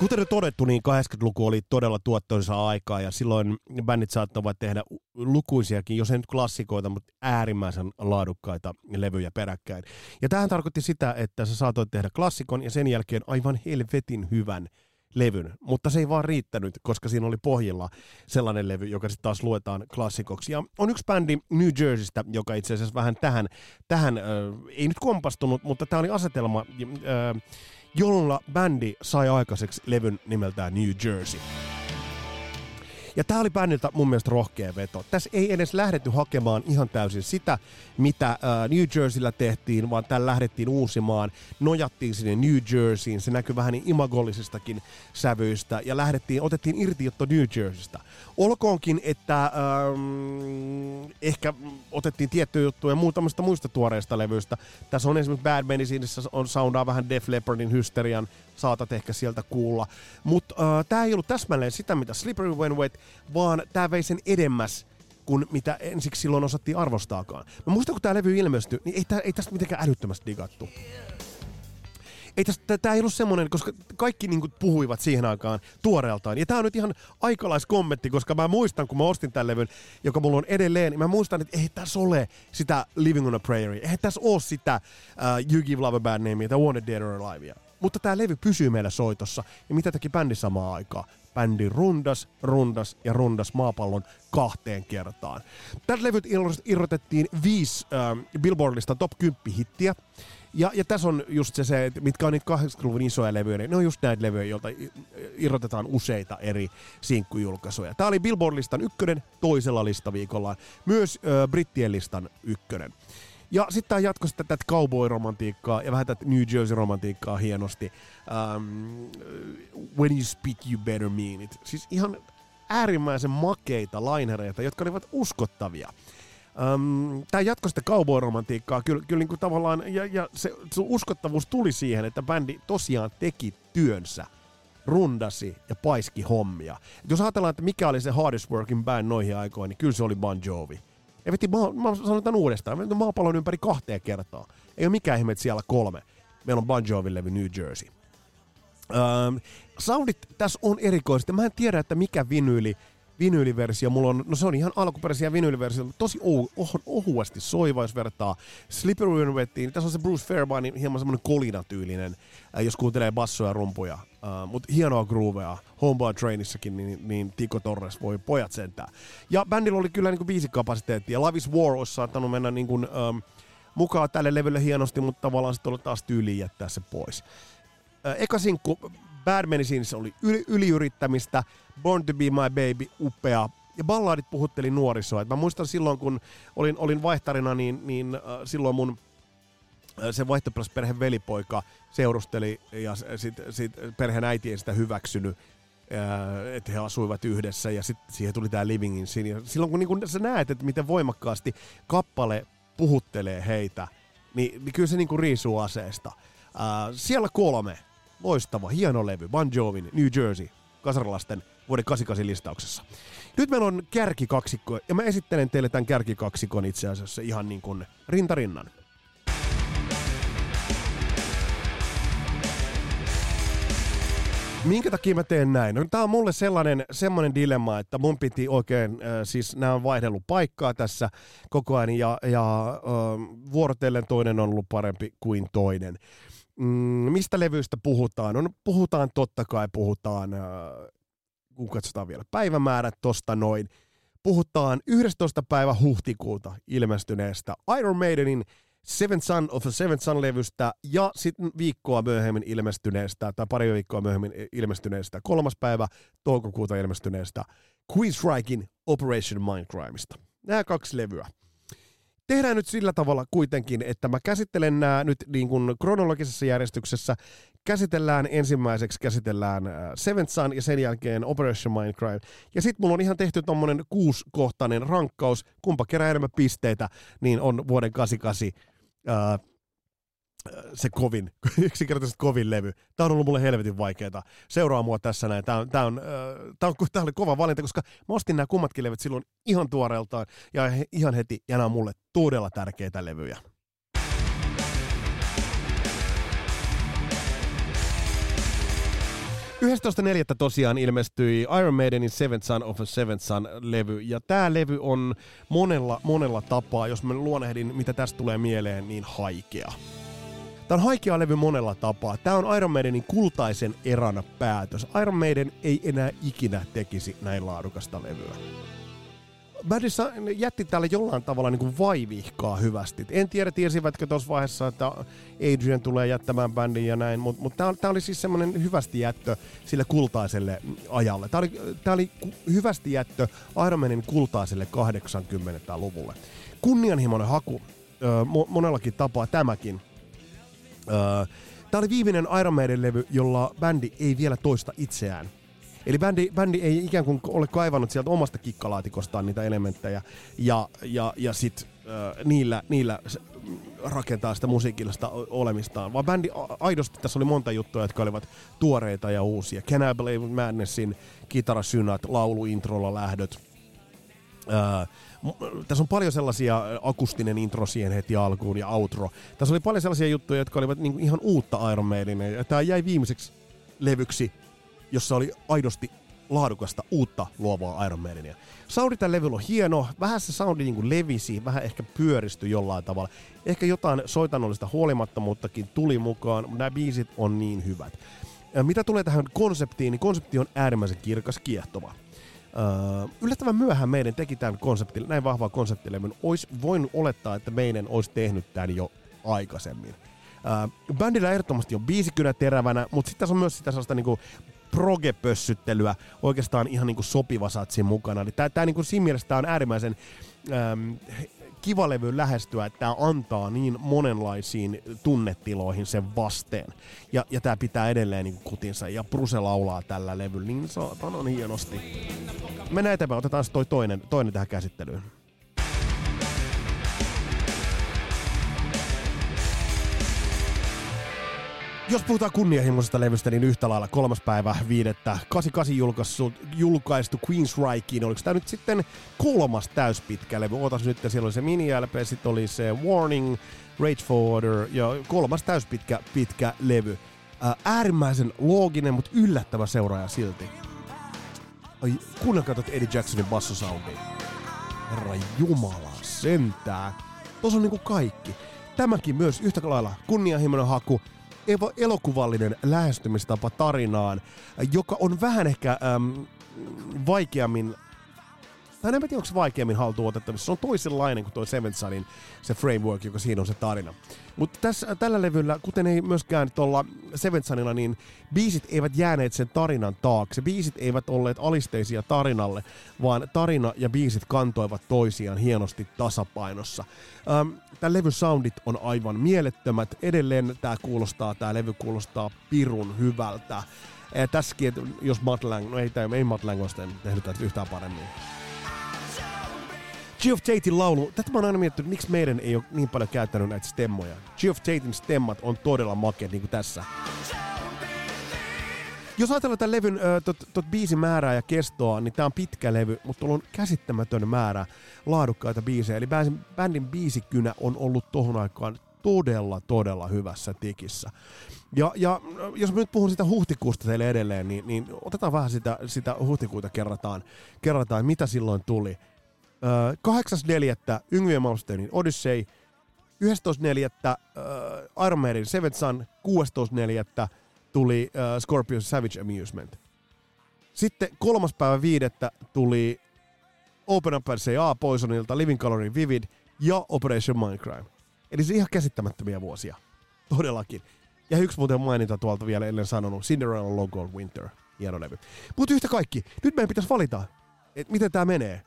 Kuten jo todettu, niin 80-luku oli todella tuottoisa aikaa ja silloin bändit saattavat tehdä lukuisiakin, jos ei nyt klassikoita, mutta äärimmäisen laadukkaita levyjä peräkkäin. Ja tähän tarkoitti sitä, että sä saatoit tehdä klassikon ja sen jälkeen aivan helvetin hyvän levyn, mutta se ei vaan riittänyt, koska siinä oli pohjilla sellainen levy, joka sitten taas luetaan klassikoksi. Ja on yksi bändi New Jerseystä, joka itse asiassa vähän tähän, tähän äh, ei nyt kompastunut, mutta tämä oli asetelma, äh, jolla bändi sai aikaiseksi levyn nimeltään New Jersey. Ja tämä oli bändiltä mun mielestä rohkea veto. Tässä ei edes lähdetty hakemaan ihan täysin sitä, mitä New Jerseyllä tehtiin, vaan täällä lähdettiin uusimaan. Nojattiin sinne New Jerseyin, se näkyy vähän niin imagollisistakin sävyistä, ja lähdettiin, otettiin irti New Jerseystä. Olkoonkin, että ähm, ehkä otettiin tiettyjä juttuja muutamista muista tuoreista levyistä. Tässä on esimerkiksi Bad Medicinissä on soundaa vähän Def Leppardin hysterian, saatat ehkä sieltä kuulla. Mutta äh, tämä ei ollut täsmälleen sitä, mitä Slippery When Wet, vaan tämä vei sen edemmäs kuin mitä ensiksi silloin osattiin arvostaakaan. Mä muistan, kun tämä levy ilmestyi, niin ei, tää, ei tästä mitenkään älyttömästi digattu ei tästä, tää ei ollut semmonen, koska kaikki niinku puhuivat siihen aikaan tuoreeltaan. Ja tää on nyt ihan aikalaiskommentti, koska mä muistan, kun mä ostin tämän levyn, joka mulla on edelleen, niin mä muistan, että ei tässä ole sitä Living on a Prairie. Ei tässä ole sitä uh, You Give Love a Bad Name tai Wanted Dead or Alive. Mutta tämä levy pysyy meillä soitossa. Ja mitä teki bändi samaan aikaan? Bändi rundas, rundas ja rundas maapallon kahteen kertaan. Tätä levyt irrotettiin viisi äh, Billboardista top 10 hittiä. Ja, ja tässä on just se, se, mitkä on niitä 80-luvun isoja levyjä, niin ne on just näitä levyjä, joilta irrotetaan useita eri sinkkujulkaisuja. Tämä oli Billboard-listan ykkönen toisella listaviikolla, myös äh, brittien listan ykkönen. Ja sitten tämä jatkoi sitä tätä cowboy-romantiikkaa ja vähän tätä New Jersey-romantiikkaa hienosti. Um, when you speak, you better mean it. Siis ihan äärimmäisen makeita lainereita, jotka olivat uskottavia. Um, tämä jatkoi sitä cowboy-romantiikkaa kyllä, kyllä niin kuin tavallaan, ja, ja se, se uskottavuus tuli siihen, että bändi tosiaan teki työnsä rundasi ja paiski hommia. Et jos ajatellaan, että mikä oli se hardest working band noihin aikoihin, niin kyllä se oli Bon Jovi. Ja veti, mä, mä sanon tämän uudestaan, mä maapallon ympäri kahteen kertaa. Ei ole mikään ihme, että siellä kolme. Meillä on Bon Jovi levy New Jersey. Um, soundit tässä on erikoisesti. Mä en tiedä, että mikä vinyyli vinyyliversio. Mulla on, no se on ihan alkuperäisiä vinyyliversio, tosi oh, oh, ohuasti soiva, jos vertaa Slippery When Wettiin. Tässä on se Bruce Fairbairnin hieman semmoinen kolinatyylinen, äh, jos kuuntelee bassoja ja rumpuja. Äh, Mutta hienoa groovea. Homeboy Trainissakin, niin, niin Tiko Torres voi pojat sentää. Ja bändillä oli kyllä niin biisikapasiteetti, ja Love is War olisi saattanut mennä niin kuin, ähm, mukaan tälle levylle hienosti, mutta tavallaan sitten oli taas tyyliin jättää se pois. Äh, eka sinkku Bad Medicines oli yli, yliyrittämistä, Born to be my baby, upea. Ja balladit puhutteli nuorisoa. Et mä muistan silloin, kun olin, olin vaihtarina, niin, niin äh, silloin mun äh, se vaihtoperheen velipoika seurusteli ja sitten sit perheen äiti ei sitä hyväksynyt äh, että he asuivat yhdessä ja sitten siihen tuli tämä Living in Sin. Silloin kun, niin kun sä näet, että miten voimakkaasti kappale puhuttelee heitä, niin, niin kyllä se niinku riisuu aseesta. Ää, siellä kolme, loistava, hieno levy, Bon Jovin, New Jersey, kasarilasten vuoden 88 listauksessa. Nyt meillä on kärkikaksikko, ja mä esittelen teille tämän kärkikaksikon itse asiassa ihan niin kuin rintarinnan. Minkä takia mä teen näin? No, tää on mulle sellainen, semmoinen dilemma, että mun piti oikein, äh, siis nämä on vaihdellut paikkaa tässä koko ajan ja, ja äh, vuorotellen toinen on ollut parempi kuin toinen. Mm, mistä levyistä puhutaan? No, puhutaan totta kai, puhutaan, äh, kun katsotaan vielä päivämäärät tosta noin, puhutaan 11. päivä huhtikuuta ilmestyneestä Iron Maidenin Seven Son of the Seven Son-levystä ja sitten viikkoa myöhemmin ilmestyneestä, tai pari viikkoa myöhemmin ilmestyneestä, kolmas päivä toukokuuta ilmestyneestä Queenstrikein Operation Mindcrimeista. Nämä kaksi levyä. Tehdään nyt sillä tavalla kuitenkin, että mä käsittelen nämä nyt niin kuin kronologisessa järjestyksessä. Käsitellään ensimmäiseksi, käsitellään äh, Seventh Son ja sen jälkeen Operation Mindcrime. Ja sitten mulla on ihan tehty tommonen kuuskohtainen rankkaus, kumpa kerää enemmän pisteitä, niin on vuoden 88 ää, se kovin, yksinkertaisesti kovin levy. Tämä on ollut mulle helvetin vaikeaa. Seuraa mua tässä näin. Tämä, on, tämä, on, tämä, on, tämä oli kova valinta, koska mä ostin nämä kummatkin levyt silloin ihan tuoreeltaan ja ihan heti, ja nämä on mulle todella tärkeitä levyjä. 11.4. tosiaan ilmestyi Iron Maidenin Seventh Son of a Seventh Son-levy, ja tämä levy on monella, monella tapaa, jos mä luonehdin, mitä tästä tulee mieleen, niin haikea. Tämä on haikea levy monella tapaa. Tämä on Iron Maidenin kultaisen eran päätös. Iron Maiden ei enää ikinä tekisi näin laadukasta levyä bändissä jätti täällä jollain tavalla niin kuin vaivihkaa hyvästi. En tiedä, tiesivätkö tuossa vaiheessa, että Adrian tulee jättämään bändin ja näin, mutta mut tämä oli siis semmoinen hyvästi jättö sille kultaiselle ajalle. Tämä oli, tää oli hyvästi jättö Iron Manin kultaiselle 80-luvulle. Kunnianhimoinen haku, ö, mo- monellakin tapaa tämäkin. Ö, Tämä oli viimeinen Iron Maiden levy, jolla bändi ei vielä toista itseään Eli bändi, bändi ei ikään kuin ole kaivannut sieltä omasta kikkalaatikostaan niitä elementtejä ja, ja, ja sit äh, niillä, niillä rakentaa sitä musiikillista olemistaan, vaan bändi aidosti, tässä oli monta juttua, jotka olivat tuoreita ja uusia. Can I Believe Madnessin kitarasynät, lauluintrolla lähdöt, Äh, tässä on paljon sellaisia akustinen intro siihen heti alkuun ja outro. Tässä oli paljon sellaisia juttuja, jotka olivat niinku ihan uutta Iron Maidenia. Tämä jäi viimeiseksi levyksi jossa oli aidosti laadukasta uutta luovaa Iron Maidenia. Soundi tällä levyllä on hieno, vähän se soundi niin kuin levisi, vähän ehkä pyöristyi jollain tavalla. Ehkä jotain soitanollista huolimattomuuttakin tuli mukaan, mutta nämä biisit on niin hyvät. Ja mitä tulee tähän konseptiin, niin konsepti on äärimmäisen kirkas, kiehtova. Uh, yllättävän myöhään meidän teki tämän konseptin, näin vahvaa konseptilevyn. Olisi voinut olettaa, että meidän olisi tehnyt tämän jo aikaisemmin. Uh, bändillä ehdottomasti on biisikynä terävänä, mutta sitten tässä on myös sitä sellaista niinku progepössyttelyä oikeastaan ihan niin kuin sopiva satsi mukana. Eli tää, niin kuin siinä mielessä tää on äärimmäisen äm, kiva levy lähestyä, että tämä antaa niin monenlaisiin tunnetiloihin sen vasteen. Ja, ja tämä pitää edelleen niin kutinsa. Ja Bruse laulaa tällä levyllä niin saatanan hienosti. Mennään eteenpäin, otetaan toi toinen, toinen tähän käsittelyyn. Jos puhutaan kunnianhimoisesta levystä, niin yhtä lailla kolmas päivä viidettä 88 julkaistu, julkaistu Queensrykiin. Oliko tämä nyt sitten kolmas täyspitkä levy? Ootas nyt, siellä oli se mini LP, sitten oli se Warning, Rage Forwarder ja kolmas täyspitkä pitkä levy. Ää, äärimmäisen looginen, mutta yllättävä seuraaja silti. Ai, kuunnelkaa tuota Eddie Jacksonin bassosoundia. Herra Jumala, sentää. Tuossa on niinku kaikki. Tämäkin myös yhtä lailla kunnianhimoinen haku, elokuvallinen lähestymistapa tarinaan, joka on vähän ehkä äm, vaikeammin tai en tiedä, onko vaikeammin haltuun otettavissa. Se on toisenlainen kuin tuo Seventh Sunin se framework, joka siinä on se tarina. Mutta tässä, tällä levyllä, kuten ei myöskään tuolla Seventh Sunilla, niin biisit eivät jääneet sen tarinan taakse. Biisit eivät olleet alisteisia tarinalle, vaan tarina ja biisit kantoivat toisiaan hienosti tasapainossa. Ähm, tämä levy soundit on aivan mielettömät. Edelleen tämä kuulostaa, tämä levy kuulostaa pirun hyvältä. Ja tässäkin, jos Matt Lang, no ei, ei Matt Lang olisi tehnyt tätä yhtään paremmin. Geoff Tatein laulu, tätä mä oon aina miettinyt, miksi meidän ei ole niin paljon käyttänyt näitä stemmoja. Geoff Tatein stemmat on todella makeat, niin kuin tässä. Jos ajatellaan tämän levyn äh, tot, tot biisin määrää ja kestoa, niin tämä on pitkä levy, mutta tuolla on käsittämätön määrä laadukkaita biisejä. Eli bändin, bändin biisikynä on ollut tohon aikaan todella, todella hyvässä tikissä. Ja, ja jos mä nyt puhun sitä huhtikuusta teille edelleen, niin, niin otetaan vähän sitä, sitä huhtikuuta kerrataan, kerrataan, mitä silloin tuli. Öö, 8.4. Yngwie Malmsteinin Odyssey, 11.4. Öö, Iron Maiden Seventh Sun, 16.4. tuli öö, Scorpions Savage Amusement. Sitten kolmas päivä viidettä tuli Open Up A Poisonilta, Living Colorin Vivid ja Operation Mindcrime. Eli se ihan käsittämättömiä vuosia. Todellakin. Ja yksi muuten mainita tuolta vielä ennen sanonut, Cinderella Logo Winter. Hieno levy. Mutta yhtä kaikki, nyt meidän pitäisi valita, että miten tämä menee.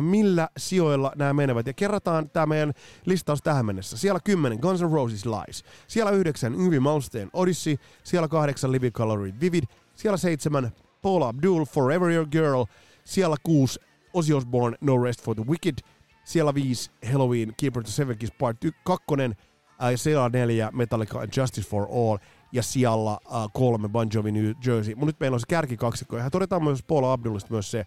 Millä sijoilla nämä menevät. Ja kerrataan tämä meidän listaus tähän mennessä. Siellä 10 Guns N' Roses Lies. Siellä 9 Yngwie Malmsteen Odyssey. Siellä 8 Living Colored Vivid. Siellä 7 Paul Abdul Forever Your Girl. Siellä 6 Ozzy Osbourne No Rest for the Wicked. Siellä 5 Halloween Keeper to Seven Kiss Part 2. Ja siellä 4 Metallica and Justice for All ja siellä uh, kolme Bon Jovi New Jersey. Mutta nyt meillä on se kärkikaksikko. Ja todetaan myös Paul Abdulista myös se,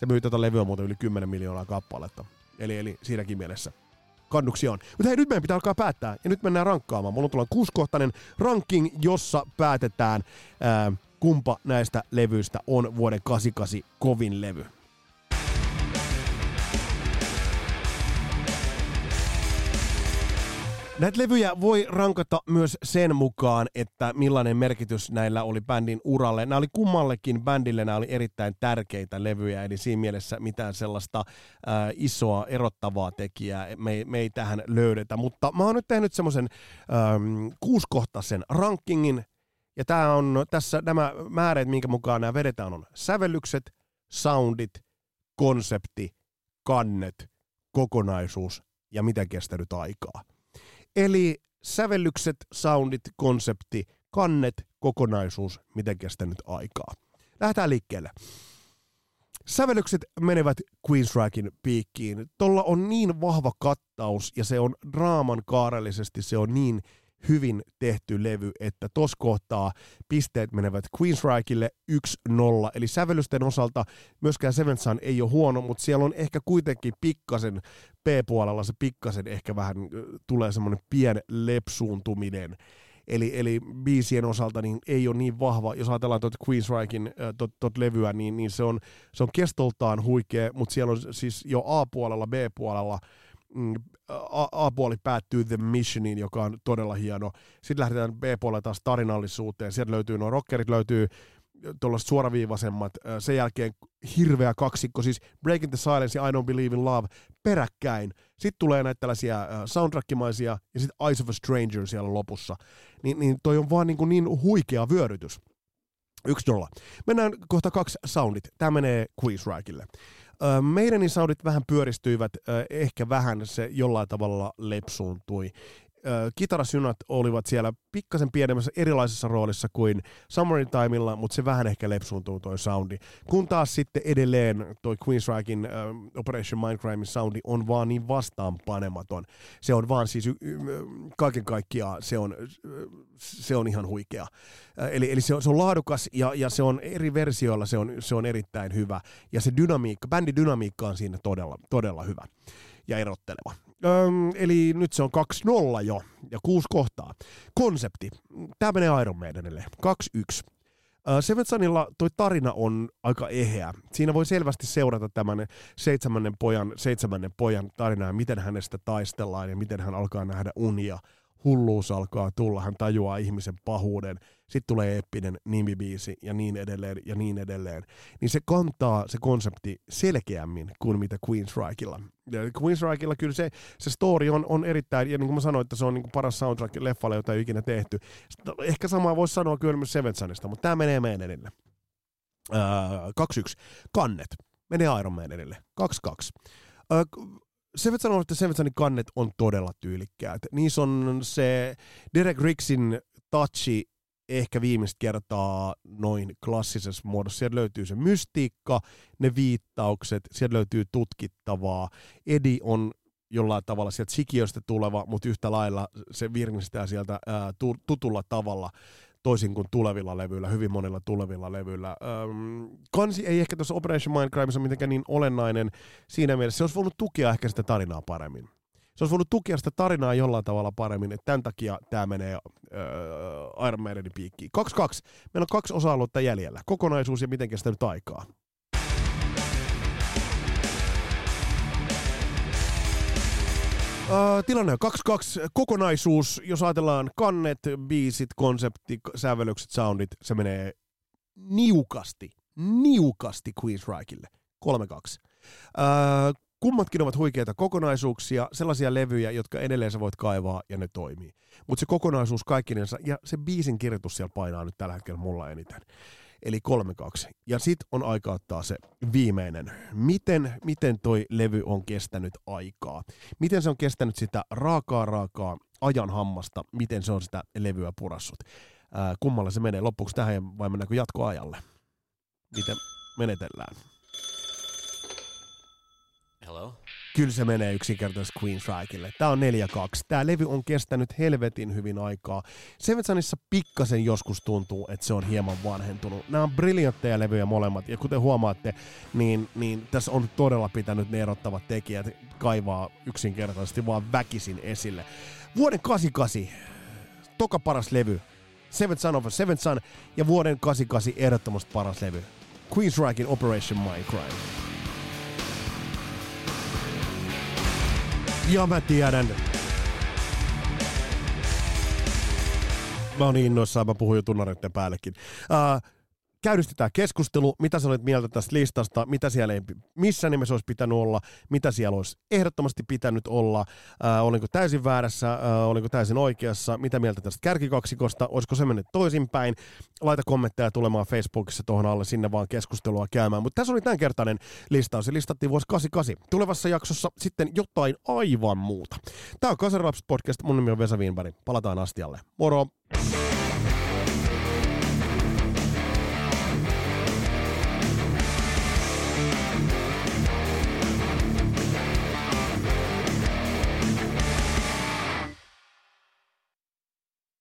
se myy tätä levyä muuten yli 10 miljoonaa kappaletta. Eli, eli siinäkin mielessä kannuksia on. Mutta hei, nyt meidän pitää alkaa päättää. Ja nyt mennään rankkaamaan. Mulla on tuolla kuuskohtainen ranking, jossa päätetään, ää, kumpa näistä levyistä on vuoden 88 kovin levy. Näitä levyjä voi rankata myös sen mukaan, että millainen merkitys näillä oli bändin uralle. Nämä oli kummallekin bändille, nämä oli erittäin tärkeitä levyjä, eli siinä mielessä mitään sellaista äh, isoa erottavaa tekijää me, me ei tähän löydetä. Mutta mä oon nyt tehnyt semmoisen ähm, kuuskohtaisen rankingin, ja tää on tässä nämä määrät, minkä mukaan nämä vedetään, on sävellykset, soundit, konsepti, kannet, kokonaisuus ja miten kestänyt aikaa. Eli sävellykset, soundit, konsepti, kannet, kokonaisuus, miten kestänyt aikaa. Lähdetään liikkeelle. Sävellykset menevät Queensrykin piikkiin. Tuolla on niin vahva kattaus ja se on draaman kaarellisesti, se on niin hyvin tehty levy, että tos kohtaa pisteet menevät Queensrykille 1-0. Eli sävellysten osalta myöskään Seven Sun ei ole huono, mutta siellä on ehkä kuitenkin pikkasen P-puolella se pikkasen ehkä vähän tulee semmoinen pien lepsuuntuminen. Eli, eli biisien osalta niin ei ole niin vahva, jos ajatellaan tuota Queensrykin tot, tot levyä, niin, niin se, on, se on kestoltaan huikea, mutta siellä on siis jo A-puolella, B-puolella A-puoli päättyy The Missioniin, joka on todella hieno. Sitten lähdetään B-puolelle taas tarinallisuuteen. Sieltä löytyy nuo rockerit, löytyy tuollaiset suoraviivaisemmat. Sen jälkeen hirveä kaksikko, siis Breaking the Silence ja I Don't Believe in Love peräkkäin. Sitten tulee näitä tällaisia soundtrackimaisia ja sitten Eyes of a Stranger siellä lopussa. Niin, niin toi on vaan niin, kuin niin huikea vyörytys. Yksi nolla. Mennään kohta kaksi soundit. Tämä menee Queensrykille. Meidänin soundit vähän pyöristyivät, ehkä vähän se jollain tavalla lepsuuntui kitarasynat olivat siellä pikkasen pienemmässä erilaisessa roolissa kuin Summertimeilla, mutta se vähän ehkä lepsuuntuu toi soundi. Kun taas sitten edelleen toi Queensrykin äh, Operation Mindcrimein soundi on vaan niin vastaanpanematon. Se on vaan siis y- y- kaiken kaikkiaan se on, se on ihan huikea. Äh, eli eli se, on, se on laadukas ja, ja se on eri versioilla se on, se on erittäin hyvä. Ja se dynamiikka, bändin dynamiikka on siinä todella, todella hyvä ja erotteleva. Öm, eli nyt se on 2-0 jo ja kuusi kohtaa. Konsepti. Tämä menee Iron Maidenille. 2-1. Seven Sunilla toi tarina on aika eheä. Siinä voi selvästi seurata tämän seitsemännen pojan, seitsemännen pojan tarinaa, miten hänestä taistellaan ja miten hän alkaa nähdä unia hulluus alkaa tulla, hän tajuaa ihmisen pahuuden, sitten tulee eppinen nimibiisi ja niin edelleen ja niin edelleen. Niin se kantaa se konsepti selkeämmin kuin mitä Queensrykilla. Ja Queensrykilla kyllä se, se story on, on erittäin, ja niin kuin mä sanoin, että se on niin kuin paras soundtrack leffalle, jota ei ikinä tehty. Ehkä samaa voisi sanoa kyllä myös Sevensanista, mutta tämä menee meidän edelle. Öö, 2-1. Kannet. Menee Iron Maidenille. 2-2. Öö, Sevet sanoo, että Sevetsanin kannet on todella tyylikkäät. Niissä on se Derek Ricksin touchi ehkä viimeistä kertaa noin klassisessa muodossa. Sieltä löytyy se mystiikka, ne viittaukset, sieltä löytyy tutkittavaa. Edi on jollain tavalla sieltä sikiöstä tuleva, mutta yhtä lailla se virnistää sieltä ää, tutulla tavalla toisin kuin tulevilla levyillä, hyvin monilla tulevilla levyillä. Öm, kansi ei ehkä tuossa Operation Mindcrimeissa mitenkään niin olennainen siinä mielessä. Se olisi voinut tukea ehkä sitä tarinaa paremmin. Se olisi voinut tukea sitä tarinaa jollain tavalla paremmin, että tämän takia tämä menee öö, Iron Maidenin piikkiin. 2-2. Meillä on kaksi osa-aluetta jäljellä. Kokonaisuus ja miten kestää nyt aikaa. Uh, tilanne on 2-2. Kokonaisuus, jos ajatellaan kannet, biisit, konsepti, sävellykset, soundit, se menee niukasti, niukasti Queensrycheille. 3-2. Uh, kummatkin ovat huikeita kokonaisuuksia, sellaisia levyjä, jotka edelleen sä voit kaivaa ja ne toimii. Mutta se kokonaisuus kaikkinensa ja se biisin kirjoitus siellä painaa nyt tällä hetkellä mulla eniten eli 3-2. Ja sitten on aika ottaa se viimeinen. Miten, miten toi levy on kestänyt aikaa? Miten se on kestänyt sitä raakaa raakaa ajan hammasta? Miten se on sitä levyä purassut? Ää, kummalla se menee? Loppuksi tähän vai mennäänkö jatkoajalle? Miten menetellään? Hello? Kyllä se menee yksinkertaisesti Queen Strikeille. Tämä on 4-2. Tämä levy on kestänyt helvetin hyvin aikaa. Seven Sunissa pikkasen joskus tuntuu, että se on hieman vanhentunut. Nämä on briljantteja levyjä molemmat, ja kuten huomaatte, niin, niin tässä on todella pitänyt ne erottavat tekijät kaivaa yksinkertaisesti vaan väkisin esille. Vuoden 88, toka paras levy, Seven Son of a Seven Son, ja vuoden 88 ehdottomasti paras levy, Queensrychein Operation Mindcrime. Ja mä tiedän. Mä oon innoissaan, mä puhun jo tunnareiden päällekin. Uh, käydistetään keskustelu, mitä sä olet mieltä tästä listasta, mitä siellä ei, missä nimessä olisi pitänyt olla, mitä siellä olisi ehdottomasti pitänyt olla, äh, olinko täysin väärässä, äh, olinko täysin oikeassa, mitä mieltä tästä kärkikaksikosta, olisiko se mennyt toisinpäin, laita kommentteja tulemaan Facebookissa tuohon alle, sinne vaan keskustelua käymään, mutta tässä oli tämänkertainen listaus, se listattiin vuosi 88. Tulevassa jaksossa sitten jotain aivan muuta. Tämä on Kasarilaps podcast, mun nimi on Vesa Wienberg, palataan astialle. Moro!